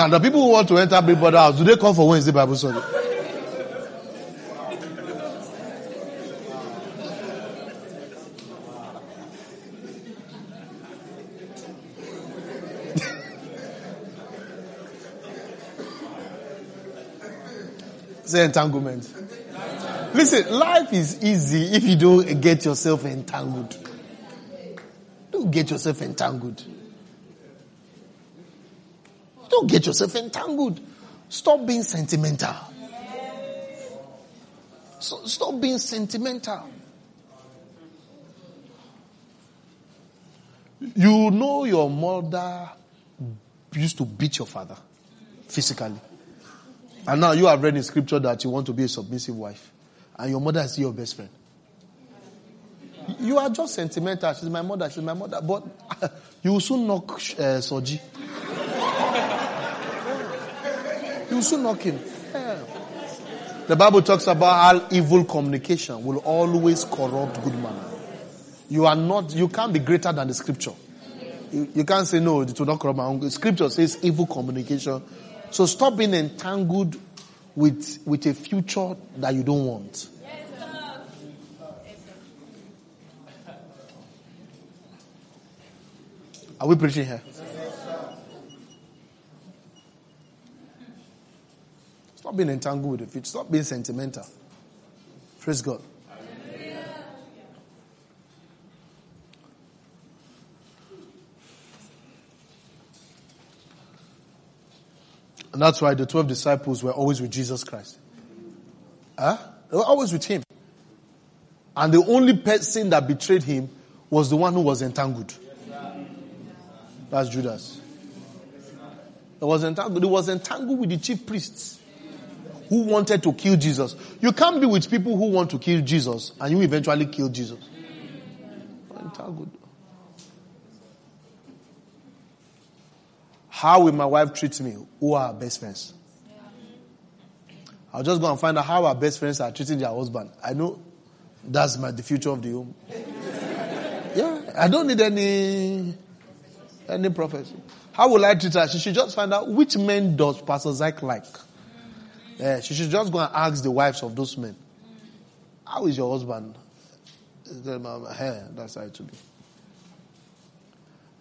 Now, the people who want to enter Big Brother house, do they come for Wednesday Bible study? (laughs) Say entanglement. Listen, life is easy if you don't get yourself entangled. Don't get yourself entangled. Don't get yourself entangled. Stop being sentimental. So stop being sentimental. You know your mother used to beat your father physically. And now you have read in scripture that you want to be a submissive wife. And your mother is your best friend. You are just sentimental. She's my mother. She's my mother. But (laughs) you will soon knock uh, Soji. you will soon him. The Bible talks about how evil communication will always corrupt good manner. You are not, you can't be greater than the scripture. You, you can't say no, it will not corrupt my own. Scripture says evil communication. So stop being entangled with, with a future that you don't want. Are we preaching here? Stop being entangled with the future. Stop being sentimental. Praise God. And that's why the 12 disciples were always with Jesus Christ. Huh? They were always with him. And the only person that betrayed him was the one who was entangled. That's Judas. He was entangled. He was entangled with the chief priests who wanted to kill Jesus. You can't be with people who want to kill Jesus and you eventually kill Jesus. How will my wife treat me? Who are our best friends? I'll just go and find out how our best friends are treating their husband. I know that's my, the future of the home. yeah, I don't need any, any prophecy. How will I treat her? She should just find out which men does Pastor Zach like. Yeah, she should just go and ask the wives of those men. How is your husband? Eh, that's how it should be.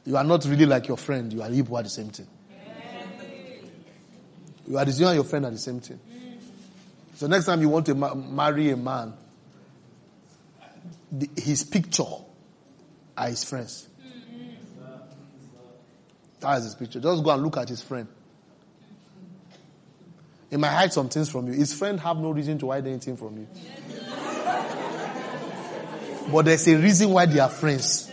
You are not really like your friend. You are people are the same thing. You are the same and your friend are the same thing. So next time you want to ma- marry a man, the, his picture are his friends. That is his picture. Just go and look at his friend. He might hide some things from you. His friend have no reason to hide anything from you. but there's a reason why they are friends.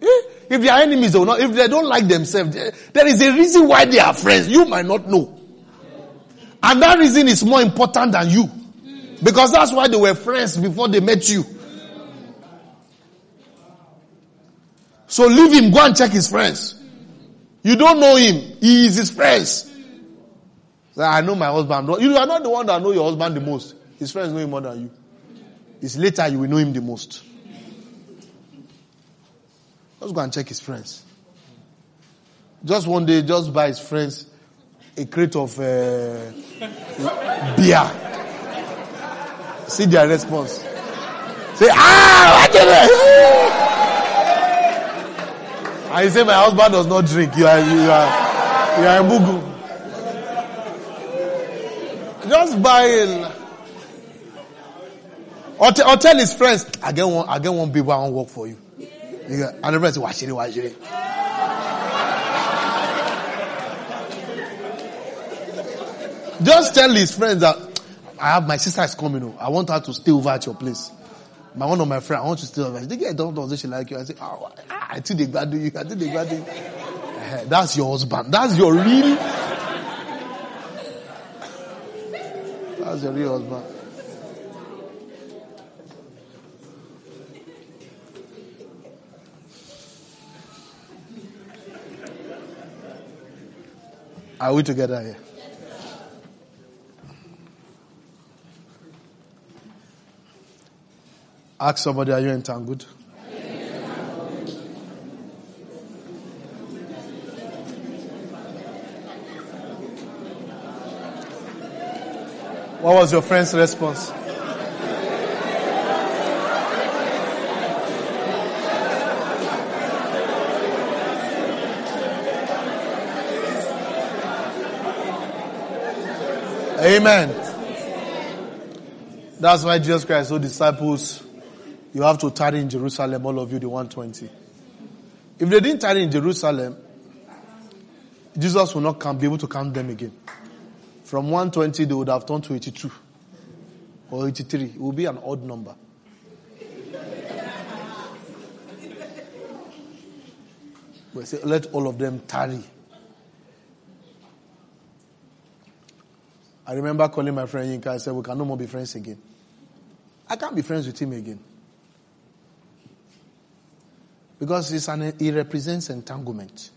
Eh? If they are enemies, or not, if they don't like themselves, eh, there is a reason why they are friends. You might not know. And that reason is more important than you. Because that's why they were friends before they met you. So leave him, go and check his friends. You don't know him. He is his friends. I know my husband. You are not the one that know your husband the most. His friends know him more than you. It's later you will know him the most. Just go and check his friends. Just one day, just buy his friends a crate of uh, beer. See their response. Say, ah, what did And you say, my husband does not drink. You are, you are, you are a mugu. Just buy. Or, t- or tell his friends, I get one, I get one people I want work for you. And the watch it, watch it. Just tell his friends that I have my sister is coming. Home. I want her to stay over at your place. My one of my friends, I want to stay over. They get don't know she like you. I say, oh, I think they graduate you. I think they graduate. Eh, (laughs) that's your husband. That's your real. Real husband. Are we together here? Ask somebody, are you entangled? What was your friend's response? Amen. That's why Jesus Christ told disciples, you have to tarry in Jerusalem, all of you, the 120. If they didn't tarry in Jerusalem, Jesus will not come, be able to count them again. From 120, they would have turned to 82 or 83. It would be an odd number. but say, let all of them tarry. I remember calling my friend Yinka. I said, we can no more be friends again. I can't be friends with him again. Because it's an, he represents entanglement.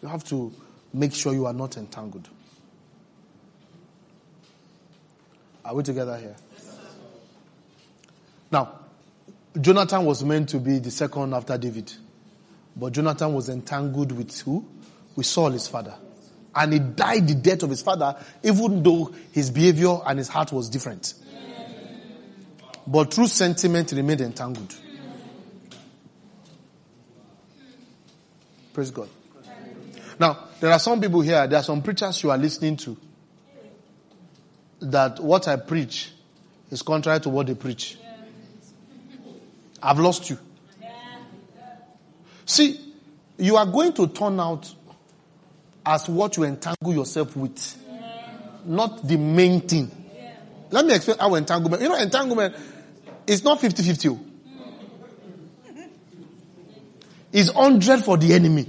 You have to make sure you are not entangled. Are we together here? Now, Jonathan was meant to be the second after David. But Jonathan was entangled with who? With Saul, his father. And he died the death of his father, even though his behavior and his heart was different. But true sentiment, remained entangled. Praise God. Now, there are some people here, there are some preachers you are listening to that what I preach is contrary to what they preach. I've lost you. See, you are going to turn out as what you entangle yourself with, not the main thing. Let me explain how entanglement. You know, entanglement is not 50 50. It's 100 for the enemy.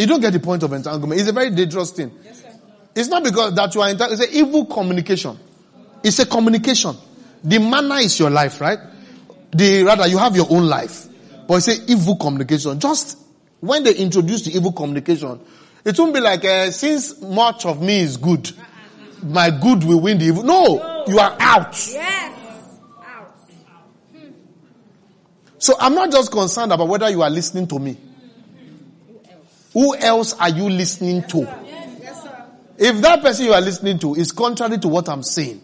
You don't get the point of entanglement. It's a very dangerous thing. Yes, it's not because that you are entangled. It's an evil communication. It's a communication. The manner is your life, right? The rather you have your own life. But it's an evil communication. Just when they introduce the evil communication, it won't be like uh, since much of me is good, my good will win the evil. No, you are out. Yes. Out. So I'm not just concerned about whether you are listening to me. Who else are you listening to? If that person you are listening to is contrary to what I'm saying,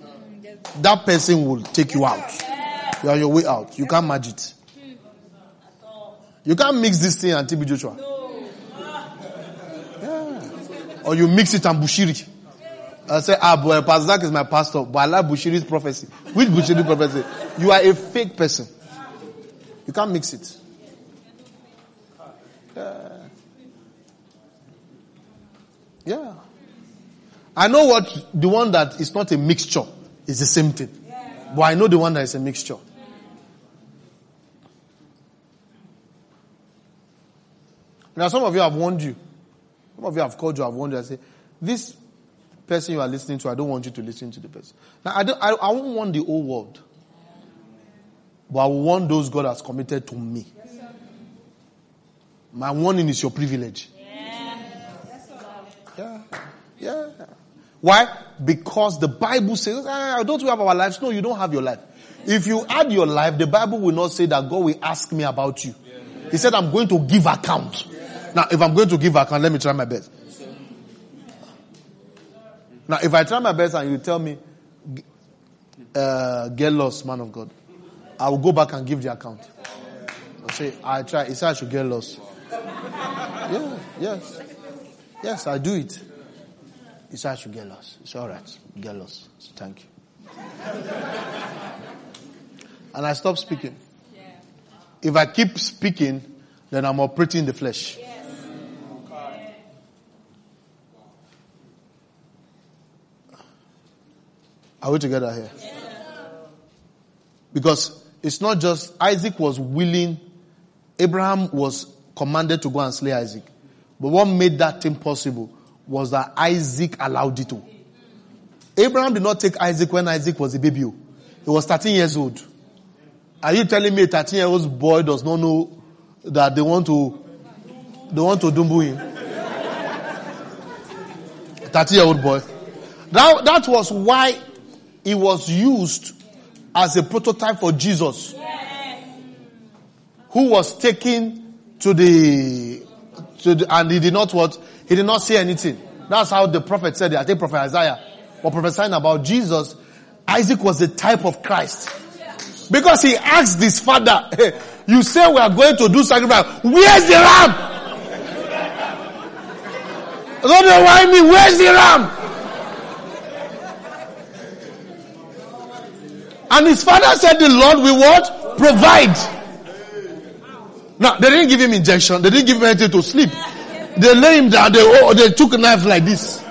that person will take you out. You are your way out. You can't match it. You can't mix this thing and TB Joshua. Yeah. Or you mix it and Bushiri. I say, ah, boy, Pastor Zach is my pastor, but I like Bushiri's prophecy. Which Bushiri prophecy? You are a fake person. You can't mix it. Yeah. Yeah. I know what the one that is not a mixture is the same thing. But I know the one that is a mixture. Now some of you have warned you. Some of you have called you, I have warned you and say, this person you are listening to, I don't want you to listen to the person. Now I don't, I, I won't want the whole world. But I will want those God has committed to me. My warning is your privilege. Yeah. Why? Because the Bible says, ah, don't we have our lives? No, you don't have your life. If you add your life, the Bible will not say that God will ask me about you. He said, I'm going to give account. Now, if I'm going to give account, let me try my best. Now, if I try my best and you tell me, uh, get lost, man of God, I will go back and give the account. I'll say, I try. He said I should get lost. Yeah, yes. Yes, I do it. He said, should get lost. It's all right. Get lost. So thank you. and I stop speaking. If I keep speaking, then I'm operating the flesh. Are we together here? Because it's not just Isaac was willing, Abraham was commanded to go and slay Isaac. But what made that thing possible was that Isaac allowed it to. Abraham did not take Isaac when Isaac was a baby. Oh. He was 13 years old. Are you telling me a 13 year old boy does not know that they want to, they want to dumbo him? 13 year old boy. That, that was why he was used as a prototype for Jesus. Who was taken to the, to the, and he did not what? He did not say anything. That's how the prophet said it. I think Prophet Isaiah was prophesying about Jesus. Isaac was the type of Christ. Because he asked his father, hey, you say we are going to do sacrifice. Where's the ram? don't know why me. Where's the ram? And his father said the Lord will what? Provide. Now, they didn't give him injection. They didn't give him anything to sleep. They lay that. They, oh, they took a knife like this.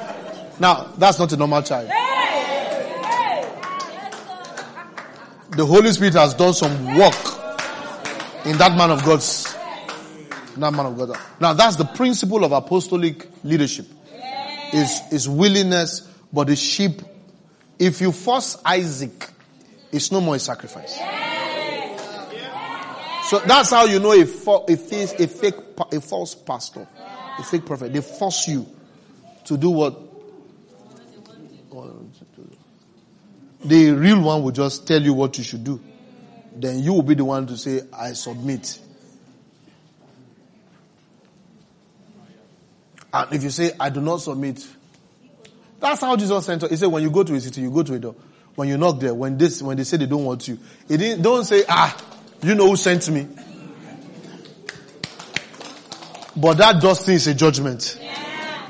Now, that's not a normal child. The Holy Spirit has done some work in that man of God's Not man of God. Now that's the principle of apostolic leadership. Is, is willingness, but the sheep, if you force Isaac, it's no more a sacrifice. So that's how you know a, a, a fake, a false pastor, a fake prophet. They force you to do what the real one will just tell you what you should do. Then you will be the one to say, I submit. And if you say, I do not submit, that's how Jesus sent us. He said, when you go to a city, you go to a door. When you knock there, when this, when they say they don't want you, didn't, don't say, ah, you know who sent me. But that does is a judgment. Yeah.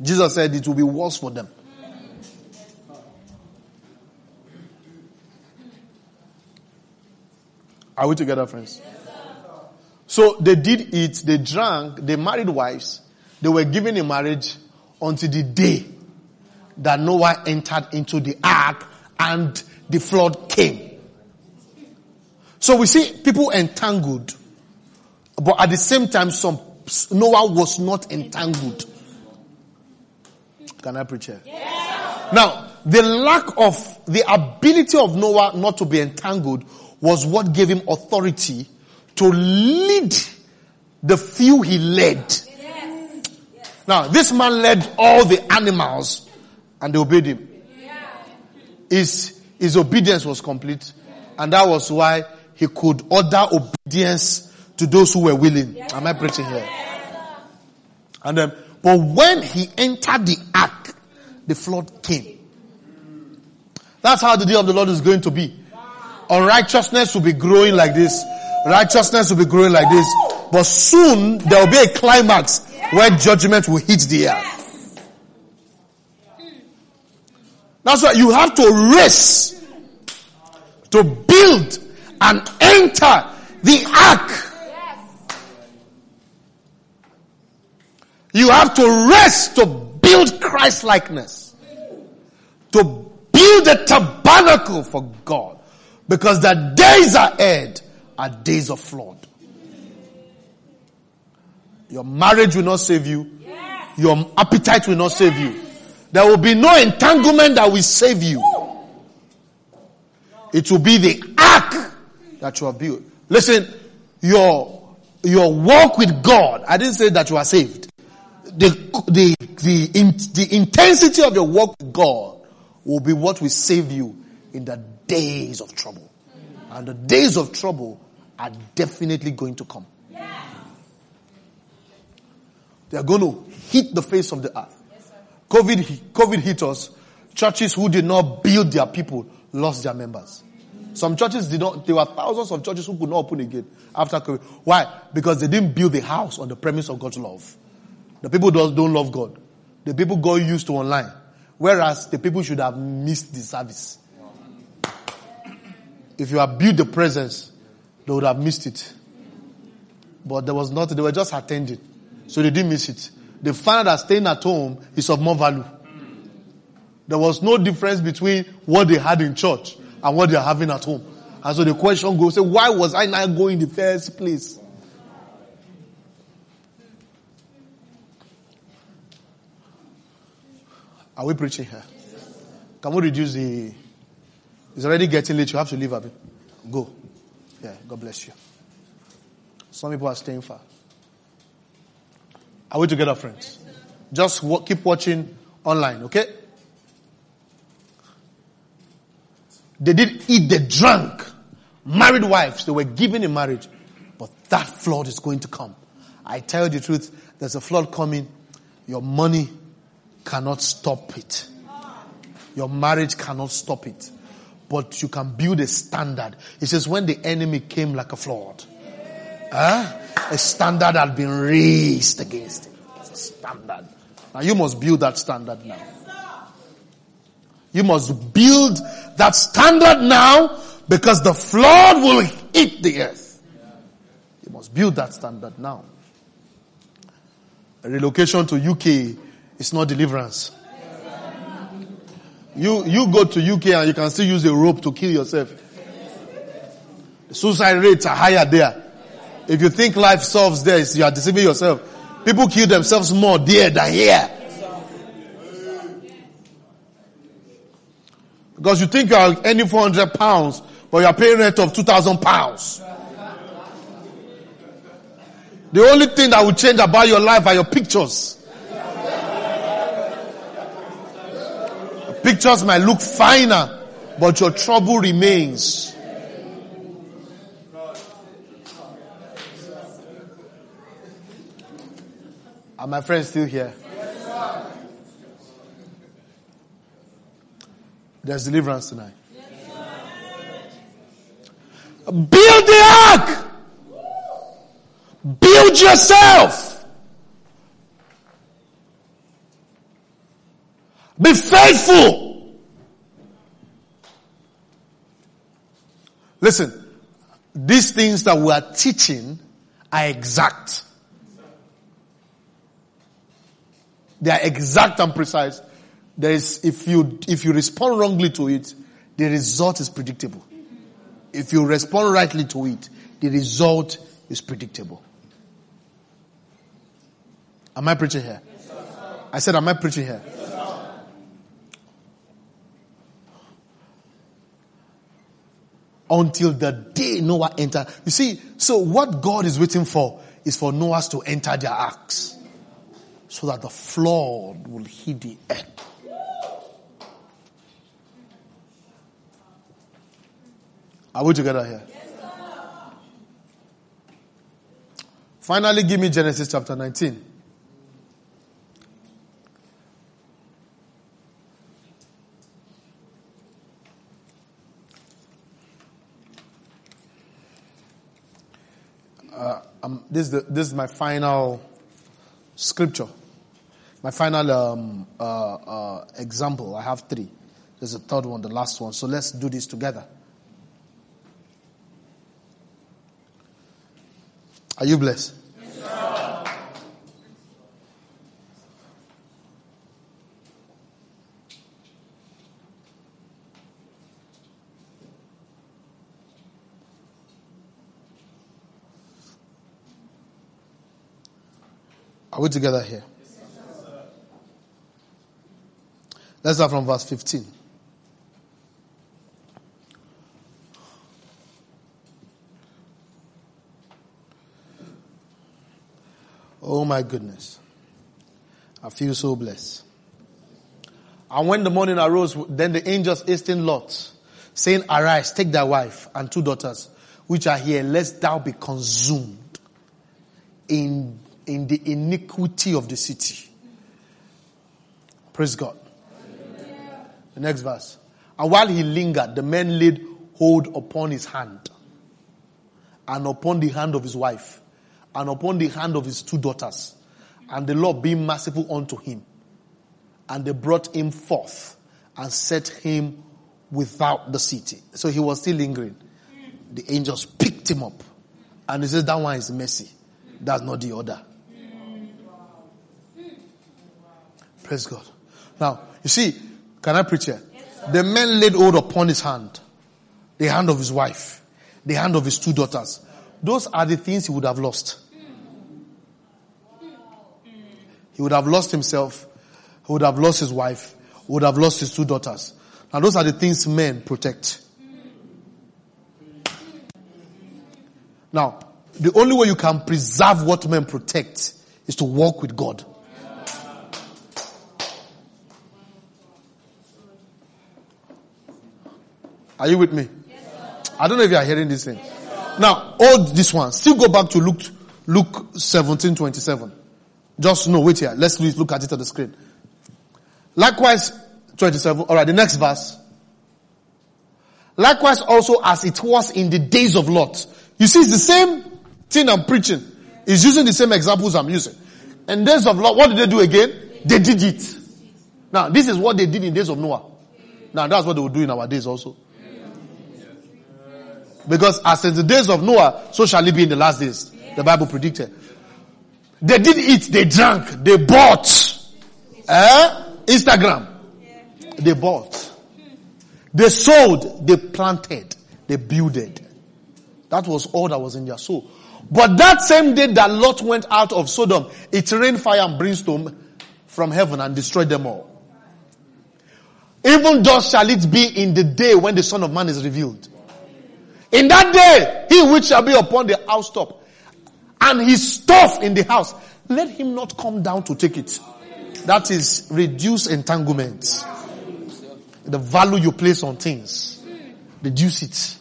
Jesus said it will be worse for them. Are we together, friends? so they did it, they drank, they married wives, they were given in marriage until the day that Noah entered into the ark and the flood came. So we see people entangled, but at the same time, some Noah was not entangled. Can I preach here? Yeah. Now, the lack of the ability of Noah not to be entangled was what gave him authority to lead the few he led. Now, this man led all the animals and they obeyed him. His, his obedience was complete and that was why he could order obedience to those who were willing. Am I preaching here? And then, but when he entered the ark, the flood came. That's how the day of the Lord is going to be unrighteousness will be growing like this. Righteousness will be growing like this. But soon there will be a climax where judgment will hit the earth. That's why you have to race to build and enter the ark. You have to rest to build Christ likeness. To build a tabernacle for God. Because the days ahead are days of flood. Your marriage will not save you. Yes. Your appetite will not yes. save you. There will be no entanglement that will save you. It will be the ark that you have built. Listen, your, your walk with God, I didn't say that you are saved. The, the, the, the intensity of your work with God will be what will save you in the days of trouble. And the days of trouble are definitely going to come. They are going to hit the face of the earth. COVID, COVID hit us. Churches who did not build their people lost their members. Some churches did not, there were thousands of churches who could not open again after COVID. Why? Because they didn't build the house on the premise of God's love. The people don't, don't love God. The people got used to online. Whereas the people should have missed the service. If you built the presence, they would have missed it. But there was nothing, they were just attending. So they didn't miss it. They found that staying at home is of more value. There was no difference between what they had in church and what they are having at home. And so the question goes, say, why was I not going in the first place? Are we preaching here? Can we reduce the it's already getting late. You have to leave a bit. Go. Yeah, God bless you. Some people are staying far. Are we together, friends? Just keep watching online, okay? They did eat, they drank. Married wives, they were given in marriage. But that flood is going to come. I tell you the truth, there's a flood coming. Your money cannot stop it. Your marriage cannot stop it but you can build a standard. He says, when the enemy came like a flood, huh? a standard had been raised against him. It's a standard. Now you must build that standard now. You must build that standard now because the flood will hit the earth. You must build that standard now. A relocation to UK is not deliverance. You, you go to UK and you can still use a rope to kill yourself. The suicide rates are higher there. If you think life solves this, you are deceiving yourself. People kill themselves more there than here. Because you think you are earning 400 pounds, but you are paying rent of 2,000 pounds. The only thing that will change about your life are your pictures. Pictures might look finer, but your trouble remains. Are my friends still here? There's deliverance tonight. Build the ark. Build yourself. Be faithful. Listen, these things that we are teaching are exact. They are exact and precise. There is, if you, if you respond wrongly to it, the result is predictable. If you respond rightly to it, the result is predictable. Am I preaching here? Yes, I said, am I preaching here? Yes, Until the day Noah entered. You see, so what God is waiting for is for Noahs to enter their arks so that the flood will hit the earth. Are we together here? Finally, give me Genesis chapter 19. Uh, um, this, is the, this is my final scripture. My final um, uh, uh, example, I have three. There's a third one, the last one. So let's do this together. Are you blessed? Are we together here? Let's start from verse 15. Oh my goodness. I feel so blessed. And when the morning arose, then the angels hastened Lot, saying, Arise, take thy wife and two daughters, which are here, lest thou be consumed in in the iniquity of the city. Praise God. The next verse. And while he lingered, the men laid hold upon his hand and upon the hand of his wife and upon the hand of his two daughters. And the Lord being merciful unto him. And they brought him forth and set him without the city. So he was still lingering. The angels picked him up. And he says, that one is mercy. That's not the other. Praise God. Now, you see, can I preach here? Yes, the man laid hold upon his hand, the hand of his wife, the hand of his two daughters. Those are the things he would have lost. He would have lost himself, he would have lost his wife, would have lost his two daughters. Now those are the things men protect. Now, the only way you can preserve what men protect is to walk with God. Are you with me? Yes, I don't know if you are hearing this thing. Yes, now, hold this one. Still go back to Luke, Luke 17, 27. Just know, wait here. Let's look at it on the screen. Likewise, 27. Alright, the next verse. Likewise also as it was in the days of Lot. You see, it's the same thing I'm preaching. It's using the same examples I'm using. In days of Lot, what did they do again? They did it. Now, this is what they did in days of Noah. Now, that's what they will do in our days also. Because as in the days of Noah, so shall it be in the last days. The Bible predicted. They did eat, they drank, they bought. Eh? Instagram. They bought. They sold, they planted, they builded. That was all that was in their soul. But that same day that Lot went out of Sodom, it rained fire and brimstone from heaven and destroyed them all. Even thus shall it be in the day when the Son of Man is revealed. In that day, he which shall be upon the housetop and his stuff in the house, let him not come down to take it. That is reduce entanglement. The value you place on things. Reduce it.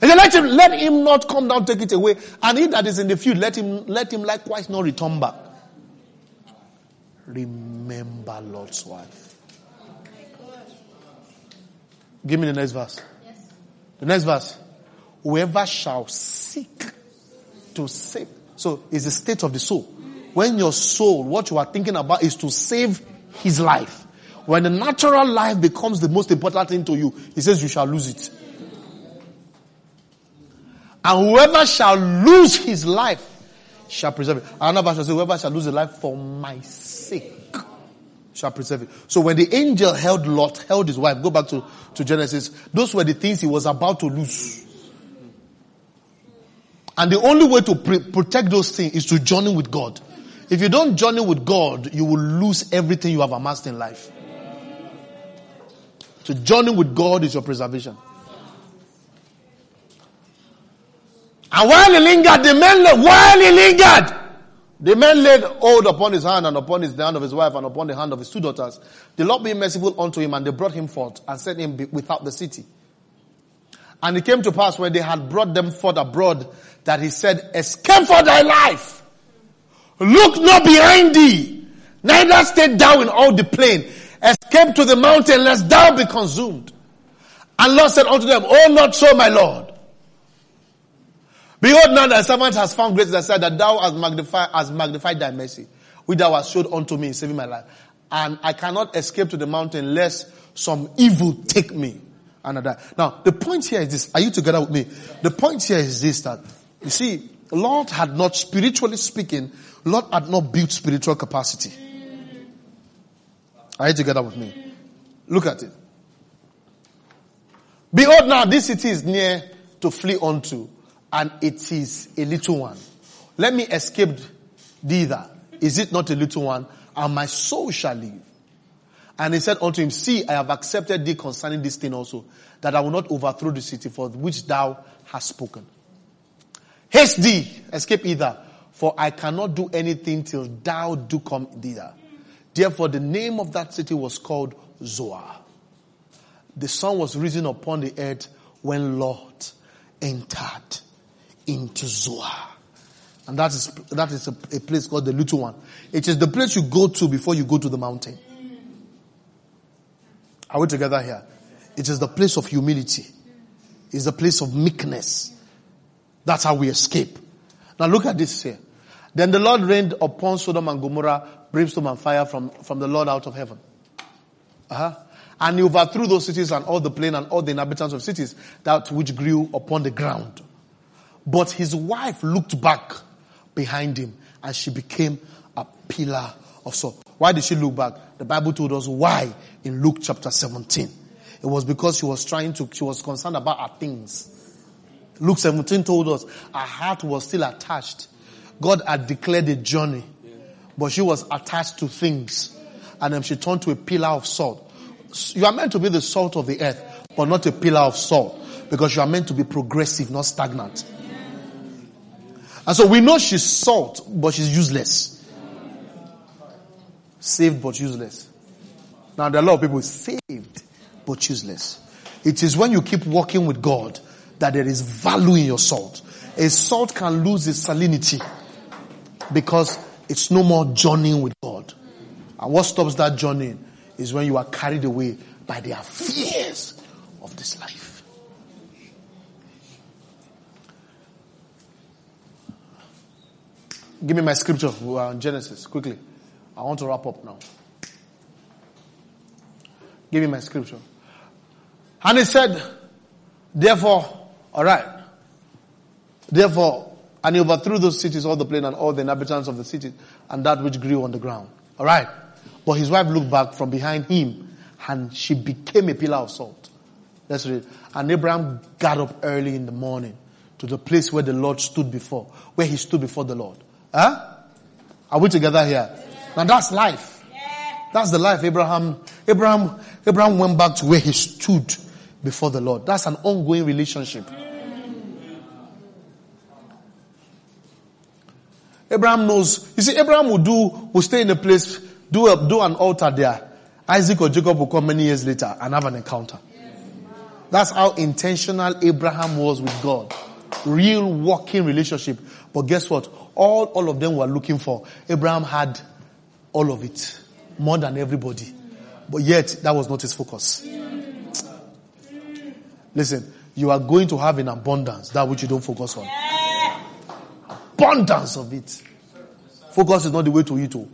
And let him, let him not come down, take it away. And he that is in the field, let him, let him likewise not return back. Remember Lot's wife. Give me the next verse. The next verse. Whoever shall seek to save. So it's the state of the soul. When your soul, what you are thinking about is to save his life. When the natural life becomes the most important thing to you, he says you shall lose it. And whoever shall lose his life shall preserve it. Another verse says, whoever shall lose his life for my sake shall preserve it. So when the angel held Lot, held his wife, go back to, to Genesis, those were the things he was about to lose. And the only way to pre- protect those things is to journey with God. If you don't journey with God, you will lose everything you have amassed in life. To journey with God is your preservation. And while he lingered, the men, while he lingered, the man laid hold upon his hand and upon his, the hand of his wife and upon the hand of his two daughters. The Lord being merciful unto him and they brought him forth and set him without the city. And it came to pass when they had brought them forth abroad that he said, escape for thy life. Look not behind thee. Neither stay thou in all the plain. Escape to the mountain lest thou be consumed. And Lot said unto them, Oh, not so, my Lord. Behold, now thy servant has found grace that said that thou hast magnified, hast magnified thy mercy, which thou hast showed unto me in saving my life. And I cannot escape to the mountain lest some evil take me and I die. Now, the point here is this. Are you together with me? The point here is this that, you see, Lot had not, spiritually speaking, Lot had not built spiritual capacity. Are you together with me? Look at it. Behold now, this city is near to flee unto and it is a little one. Let me escape thither. Is it not a little one? And my soul shall live. And he said unto him, See, I have accepted thee concerning this thing also, that I will not overthrow the city for which thou hast spoken. Haste thee, escape either, for I cannot do anything till thou do come thither. Therefore the name of that city was called Zoar. The sun was risen upon the earth when Lot entered into Zoar. And that is, that is a, a, place called the little one. It is the place you go to before you go to the mountain. Are we together here? It is the place of humility. It's the place of meekness. That's how we escape. Now look at this here. Then the Lord rained upon Sodom and Gomorrah brimstone and fire from, from the Lord out of heaven. Uh-huh. And he overthrew those cities and all the plain and all the inhabitants of cities that which grew upon the ground. But his wife looked back behind him and she became a pillar of salt. Why did she look back? The Bible told us why in Luke chapter 17. It was because she was trying to, she was concerned about her things. Luke 17 told us her heart was still attached. God had declared a journey, but she was attached to things. And then she turned to a pillar of salt. You are meant to be the salt of the earth, but not a pillar of salt, because you are meant to be progressive, not stagnant. And so we know she's salt, but she's useless. Saved but useless. Now there are a lot of people saved but useless. It is when you keep walking with God that there is value in your salt. A salt can lose its salinity because it's no more journeying with God. And what stops that journeying is when you are carried away by the affairs of this life. Give me my scripture. In Genesis, quickly. I want to wrap up now. Give me my scripture. And he said, therefore, alright. Therefore, and he overthrew those cities, all the plain and all the inhabitants of the city, and that which grew on the ground. Alright. But his wife looked back from behind him, and she became a pillar of salt. Let's read. And Abraham got up early in the morning to the place where the Lord stood before, where he stood before the Lord. Huh? Are we together here? Now that's life. That's the life Abraham, Abraham, Abraham went back to where he stood before the Lord. That's an ongoing relationship. Abraham knows, you see, Abraham will do, will stay in a place, do a, do an altar there. Isaac or Jacob will come many years later and have an encounter. That's how intentional Abraham was with God. Real working relationship. But guess what? All, all of them were looking for. Abraham had all of it. More than everybody. But yet, that was not his focus. Listen, you are going to have in abundance that which you don't focus on. Abundance of it. Focus is not the way to it. Oh.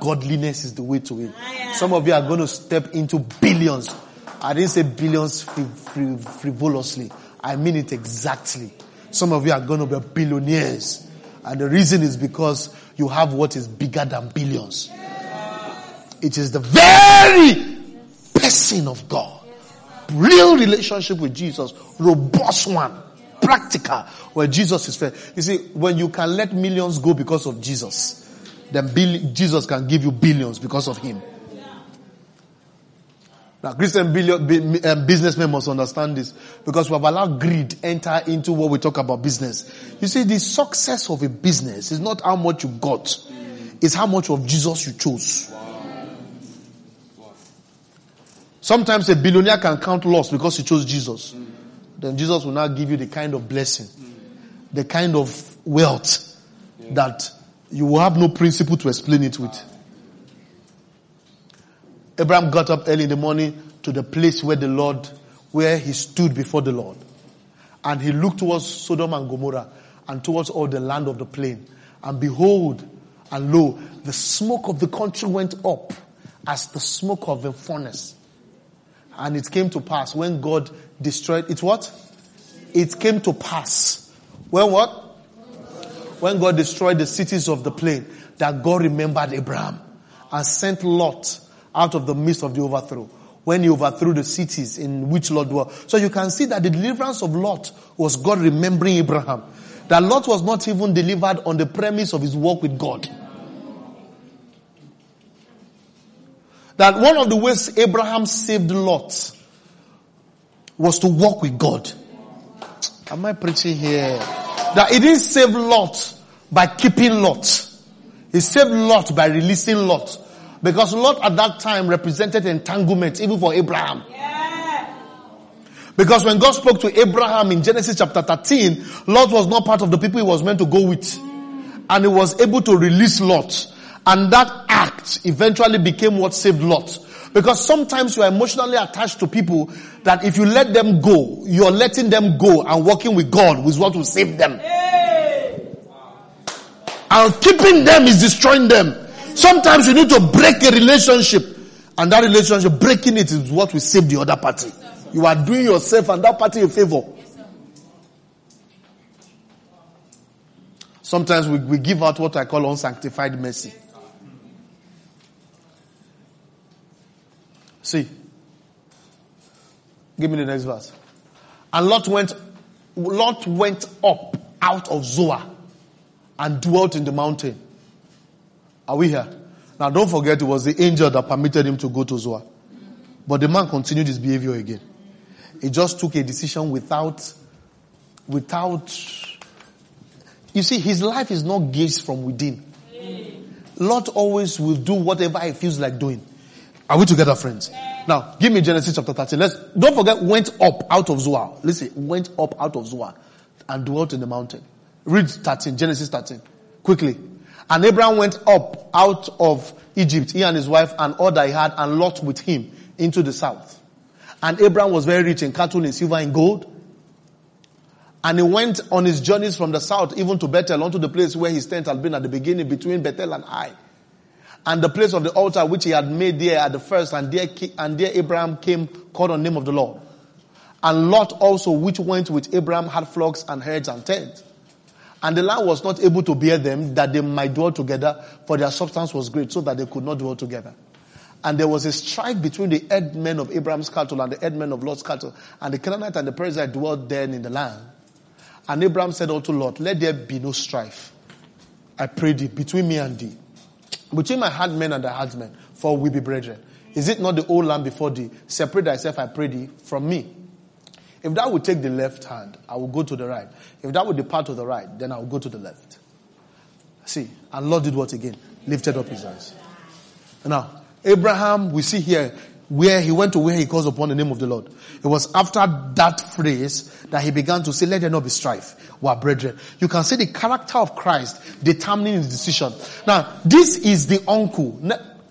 Godliness is the way to it. Some of you are going to step into billions. I didn't say billions frivolously. I mean it exactly. Some of you are going to be billionaires. And the reason is because you have what is bigger than billions. It is the very person of God. Real relationship with Jesus. Robust one. Practical. Where Jesus is fair. You see, when you can let millions go because of Jesus, then Jesus can give you billions because of him. Now, Christian billion, um, businessmen must understand this because we have allowed greed enter into what we talk about business. You see, the success of a business is not how much you got, it's how much of Jesus you chose. Sometimes a billionaire can count loss because he chose Jesus. Then Jesus will now give you the kind of blessing, the kind of wealth that you will have no principle to explain it with. Abraham got up early in the morning to the place where the Lord, where he stood before the Lord. And he looked towards Sodom and Gomorrah and towards all the land of the plain. And behold, and lo, the smoke of the country went up as the smoke of a furnace. And it came to pass when God destroyed it what? It came to pass. When what? When God destroyed the cities of the plain, that God remembered Abraham and sent Lot out of the midst of the overthrow. When he overthrew the cities in which Lot dwelt. So you can see that the deliverance of Lot was God remembering Abraham. That Lot was not even delivered on the premise of his walk with God. That one of the ways Abraham saved Lot was to walk with God. Am I preaching here? That he didn't save Lot by keeping Lot. He saved Lot by releasing Lot. Because Lot at that time represented entanglement even for Abraham. Yeah. Because when God spoke to Abraham in Genesis chapter 13, Lot was not part of the people he was meant to go with. And he was able to release Lot. And that act eventually became what saved Lot. Because sometimes you are emotionally attached to people that if you let them go, you're letting them go and working with God is what will save them. And keeping them is destroying them. Sometimes you need to break a relationship. And that relationship, breaking it is what will save the other party. You are doing yourself and that party a favor. Sometimes we, we give out what I call unsanctified mercy. See. Give me the next verse. And Lot went, Lot went up out of Zoar and dwelt in the mountain. Are we here? Now don't forget it was the angel that permitted him to go to Zoar. But the man continued his behavior again. He just took a decision without, without, you see, his life is not gazed from within. Lot always will do whatever he feels like doing. Are we together, friends? Now, give me Genesis chapter 13. Let's, don't forget, went up out of Zoar. Listen, went up out of Zoar and dwelt in the mountain. Read 13, Genesis 13. Quickly. And Abraham went up out of Egypt, he and his wife and all that he had, and Lot with him into the south. And Abraham was very rich in cattle, in silver, and gold. And he went on his journeys from the south, even to Bethel, unto the place where his tent had been at the beginning, between Bethel and Ai. And the place of the altar which he had made there at the first, and there, and there Abraham came, called on the name of the Lord. And Lot also, which went with Abraham, had flocks and herds and tents. And the land was not able to bear them that they might dwell together, for their substance was great, so that they could not dwell together. And there was a strife between the headmen of Abraham's cattle and the headmen of Lot's cattle. And the Canaanite and the Perizzite dwelt then in the land. And Abraham said unto Lot, let there be no strife. I pray thee between me and thee, between my hardmen and thy hardmen, for we be brethren. Is it not the old land before thee? Separate thyself, I pray thee, from me. If that would take the left hand, I will go to the right. If thou would depart to the right, then I will go to the left. See, and Lot did what again? Lifted up his eyes. Now, Abraham, we see here where he went to where he calls upon the name of the Lord. It was after that phrase that he began to say, let there not be strife. We are brethren. You can see the character of Christ determining his decision. Now, this is the uncle.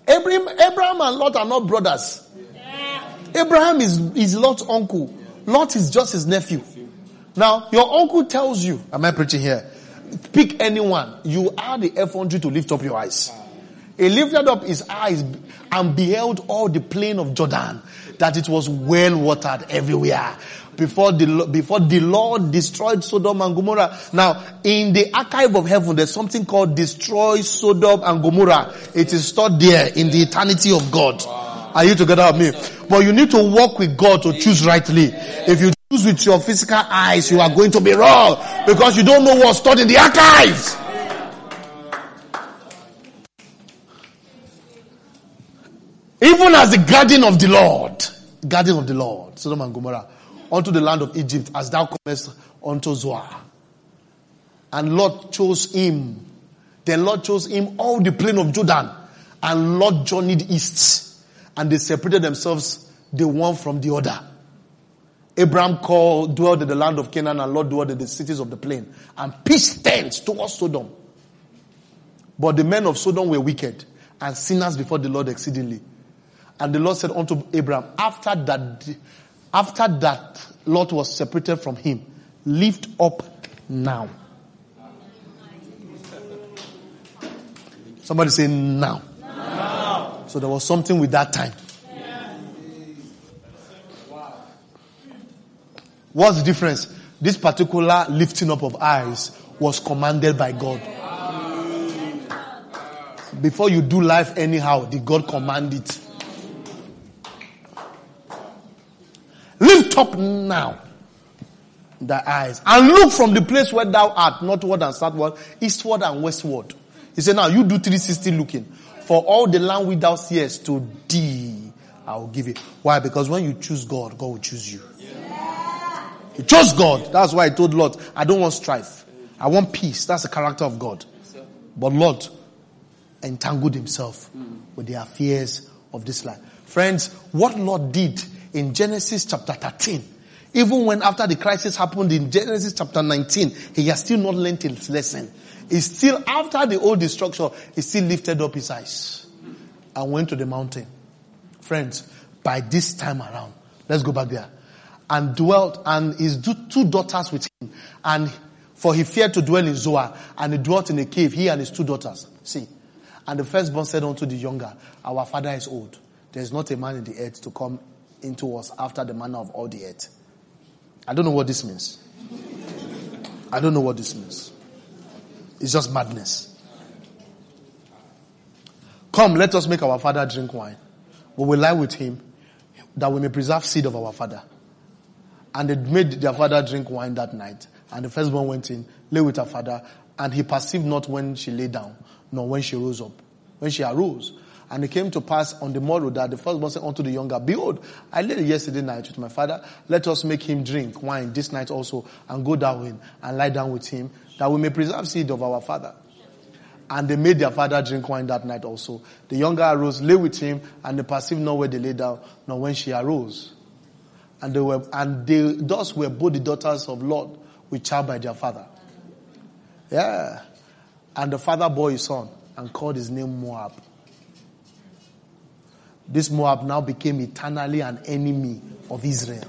Abraham, Abraham and Lot are not brothers. Abraham is, is Lot's uncle. Lot is just his nephew. Now, your uncle tells you, am I preaching here? Pick anyone. You are the effrontery to lift up your eyes. He lifted up his eyes and beheld all the plain of Jordan, that it was well watered everywhere. Before the, before the Lord destroyed Sodom and Gomorrah. Now, in the archive of heaven, there's something called destroy Sodom and Gomorrah. It is stored there in the eternity of God. Are you together with me? But you need to walk with God to choose rightly. If you choose with your physical eyes, you are going to be wrong because you don't know what's stored in the archives. Even as the garden of the Lord, garden of the Lord, Sodom and Gomorrah, unto the land of Egypt, as thou comest unto Zoar. And Lot chose him. Then Lot chose him all the plain of Jordan. And Lot journeyed east. And they separated themselves the one from the other. Abraham called, dwelled in the land of Canaan and Lot dwelled in the cities of the plain and pitched tents towards Sodom. But the men of Sodom were wicked and sinners before the Lord exceedingly. And the Lord said unto Abraham, after that, after that Lot was separated from him, lift up now. Somebody say now. So there was something with that time. What's the difference? This particular lifting up of eyes was commanded by God. Before you do life anyhow, did God command it? Lift up now the eyes and look from the place where thou art, northward and southward, eastward and westward. He said, now you do 360 looking. For all the land without thou seest to thee, I will give it. Why? Because when you choose God, God will choose you. You chose God. That's why I told Lot, I don't want strife. I want peace. That's the character of God. But Lot entangled himself with the affairs of this life. Friends, what Lot did in Genesis chapter 13. Even when after the crisis happened in Genesis chapter 19, he has still not learned his lesson. He still, after the old destruction, he still lifted up his eyes and went to the mountain. Friends, by this time around, let's go back there. And dwelt, and his two daughters with him. And for he feared to dwell in Zoar, and he dwelt in a cave, he and his two daughters. See. And the firstborn said unto the younger, Our father is old. There is not a man in the earth to come into us after the manner of all the earth. I don't know what this means. I don't know what this means. It's just madness. Come, let us make our father drink wine. We will lie with him that we may preserve seed of our father. And they made their father drink wine that night. And the firstborn went in, lay with her father, and he perceived not when she lay down, nor when she rose up. When she arose, and it came to pass on the morrow that the firstborn said unto the younger, Behold, I lay yesterday night with my father. Let us make him drink wine this night also and go down and lie down with him that we may preserve seed of our father. And they made their father drink wine that night also. The younger arose, lay with him, and they perceived not where they lay down, nor when she arose. And they were, and they, thus were both the daughters of Lot with child by their father. Yeah. And the father bore his son and called his name Moab. This Moab now became eternally an enemy of Israel.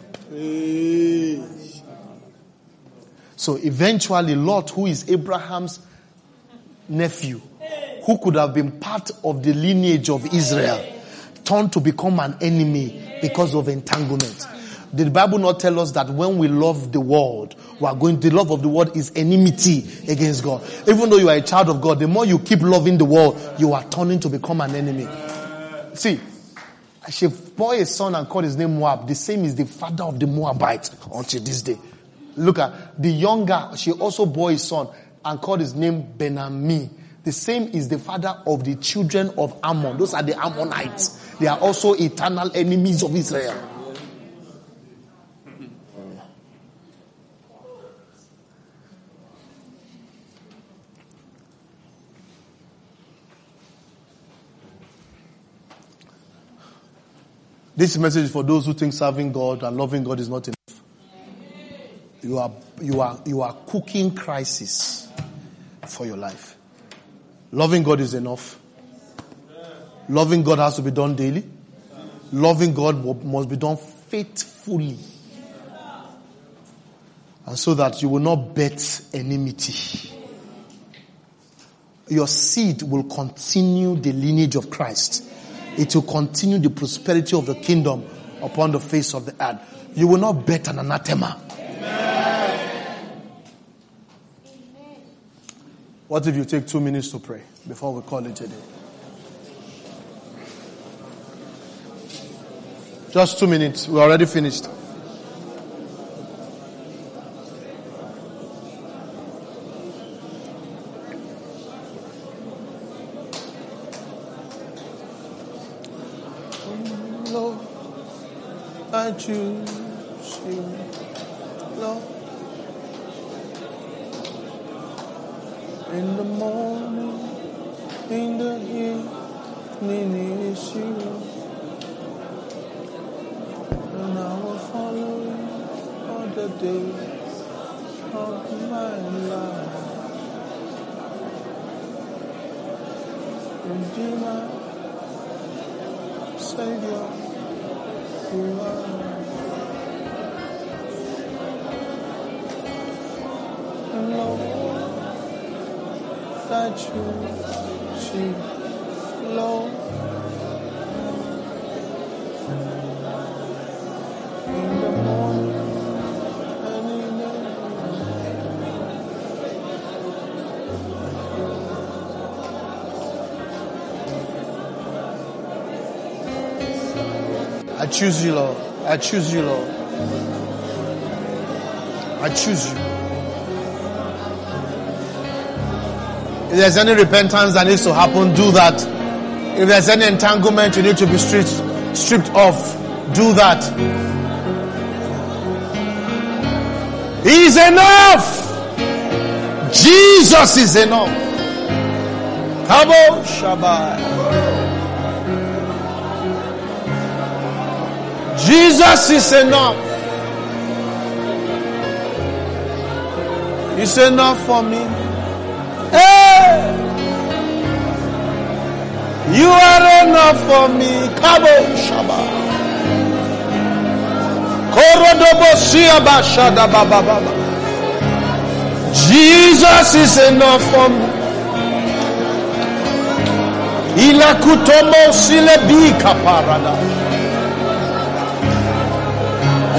So eventually, Lot, who is Abraham's nephew, who could have been part of the lineage of Israel, turned to become an enemy because of entanglement. Did the Bible not tell us that when we love the world, we are going, the love of the world is enmity against God. Even though you are a child of God, the more you keep loving the world, you are turning to become an enemy. See, she bore a son and called his name Moab. The same is the father of the Moabites until this day. Look at the younger, she also bore a son and called his name Benammi. The same is the father of the children of Ammon. Those are the Ammonites. They are also eternal enemies of Israel. This message is for those who think serving God and loving God is not enough. You are, you are, you are cooking crisis for your life. Loving God is enough. Loving God has to be done daily. Loving God must be done faithfully. And so that you will not bet enmity. Your seed will continue the lineage of Christ it will continue the prosperity of the kingdom upon the face of the earth. You will not bet an anathema. What if you take two minutes to pray before we call it a day? Just two minutes. We're already finished. I choose you, Lord. I choose you, Lord. I choose you. If there's any repentance that needs to happen, do that. If there's any entanglement you need to be stripped, stripped off, do that. He's enough. Jesus is enough. Kabo Shabbat. Jesus is enough. He's enough for me. Hey! You are enough for me. Kabo Shaba. Korodobo Siaba Shada Baba Baba. Jesus is enough for me. Ila kutomo sile bika parada.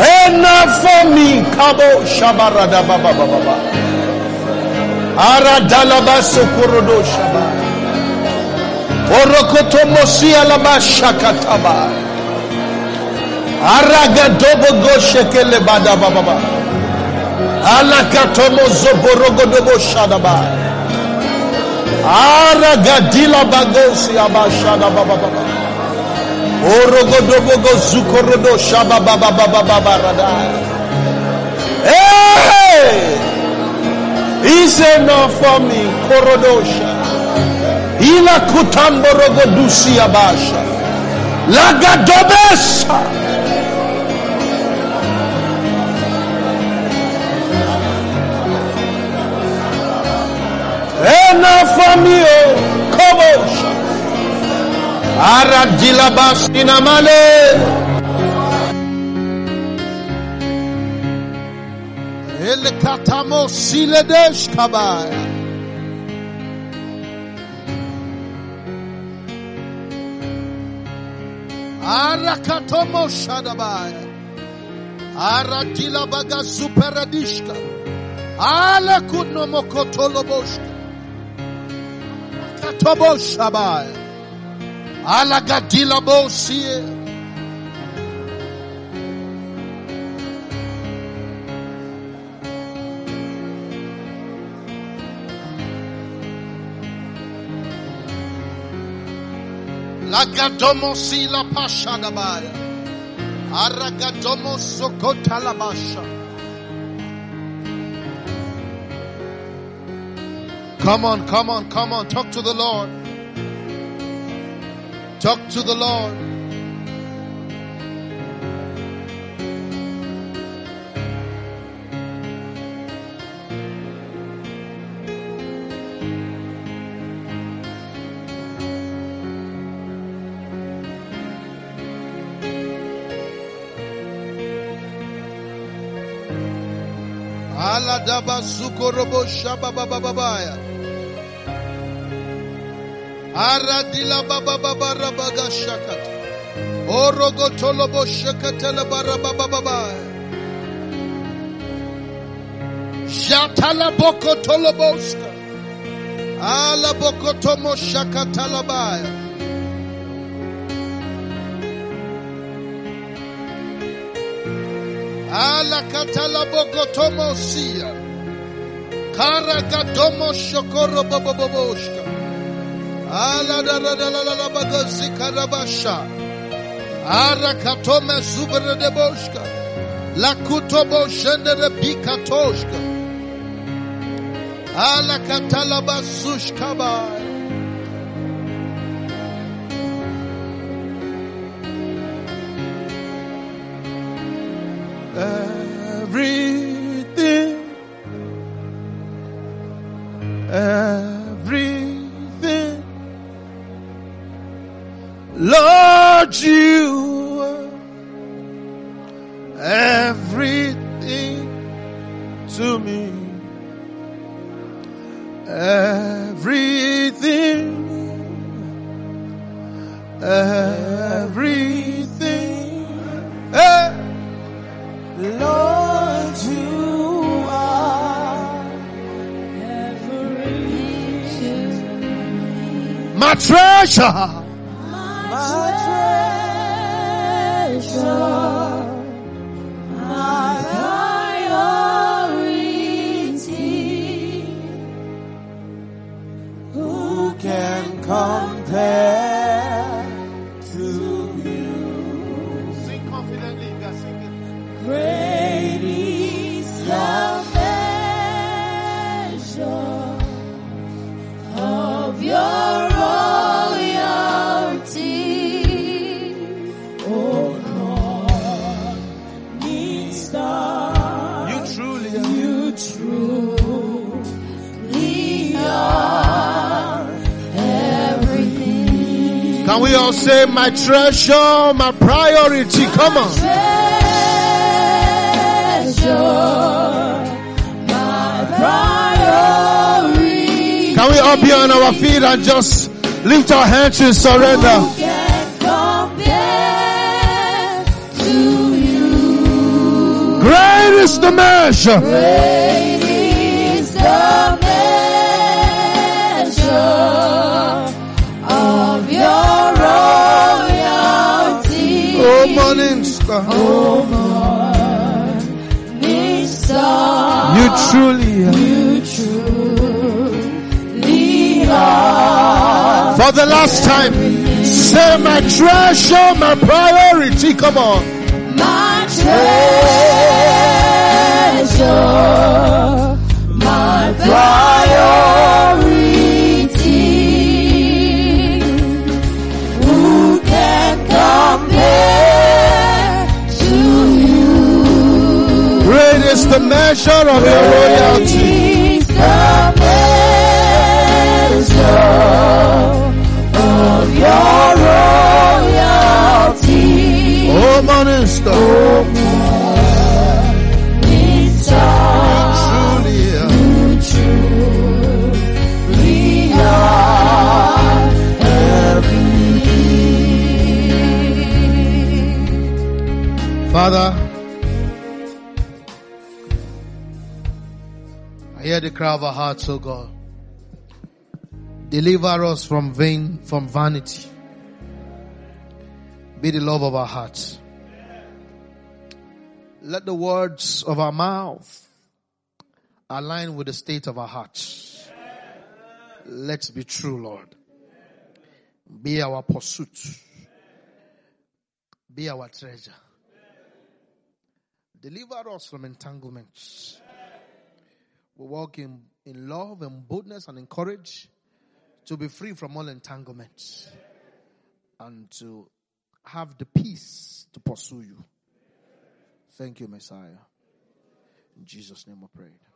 Enough for me. Kabo Shabarada Baba Baba Baba. Aradalaba sokorodo shaba. Orokoto mosia laba shakataba. Aragadobo goshekele bada baba. Alakatomo zoborogodobo shadaba. Aragadila bagosi abashada baba baba. Orogodobo gozukorodo shaba baba baba baba. Hey! He's enough for me. Korodosha. Ila kutamborogo dusia basha. Lagadobesa. Enough for me, oh. Kobosha. Aradila basina male. El katamo siledesh kabaya. Arakatomo shadabaya. Aradila baga superadishka. Ale kuno mokotolo boshka. Katobo shabaya. Alagadila Bosie. Lagadomosi la pasha dabaya. Aragadomoso kotalabasha. Come on, come on, come on. Talk to the Lord. Talk to the Lord. Aladaba sukorobo shababababaya. Aradila baba baba rabaga shakat. Orogo tolobo shakatela baraba baba. Shatala boko toloboska. Ala boko tomo shakatala baya. Ala katala boko tomo siya. Kara gatomo shokoro bababoshka. Ala da da da la la la bagazi karabasha. Ara katome zubere de boshka. La kutobo shendere bikatoshka. Ala katalaba sushkaba. Everything. Hey. Lord, you are everything. My treasure, all say, my treasure, my priority? Come on. Treasure, priority. Can we all be on our feet and just lift our hands in surrender? Great is the measure. Great morning star. Oh, morning star. You truly are. You truly are. For the last time, say my treasure, my priority. Come on. My treasure, my priority. The measure of your royalty. Is the measure of your royalty. Oh, everything. Father, hear the cry of our hearts, oh God. Deliver us from vain, from vanity. Be the love of our hearts. Let the words of our mouth align with the state of our hearts. Let's be true, Lord. Be our pursuit. Be our treasure. Deliver us from entanglements. We walk in, in love and boldness and in courage to be free from all entanglements and to have the peace to pursue you. Thank you, Messiah. In Jesus' name we prayed.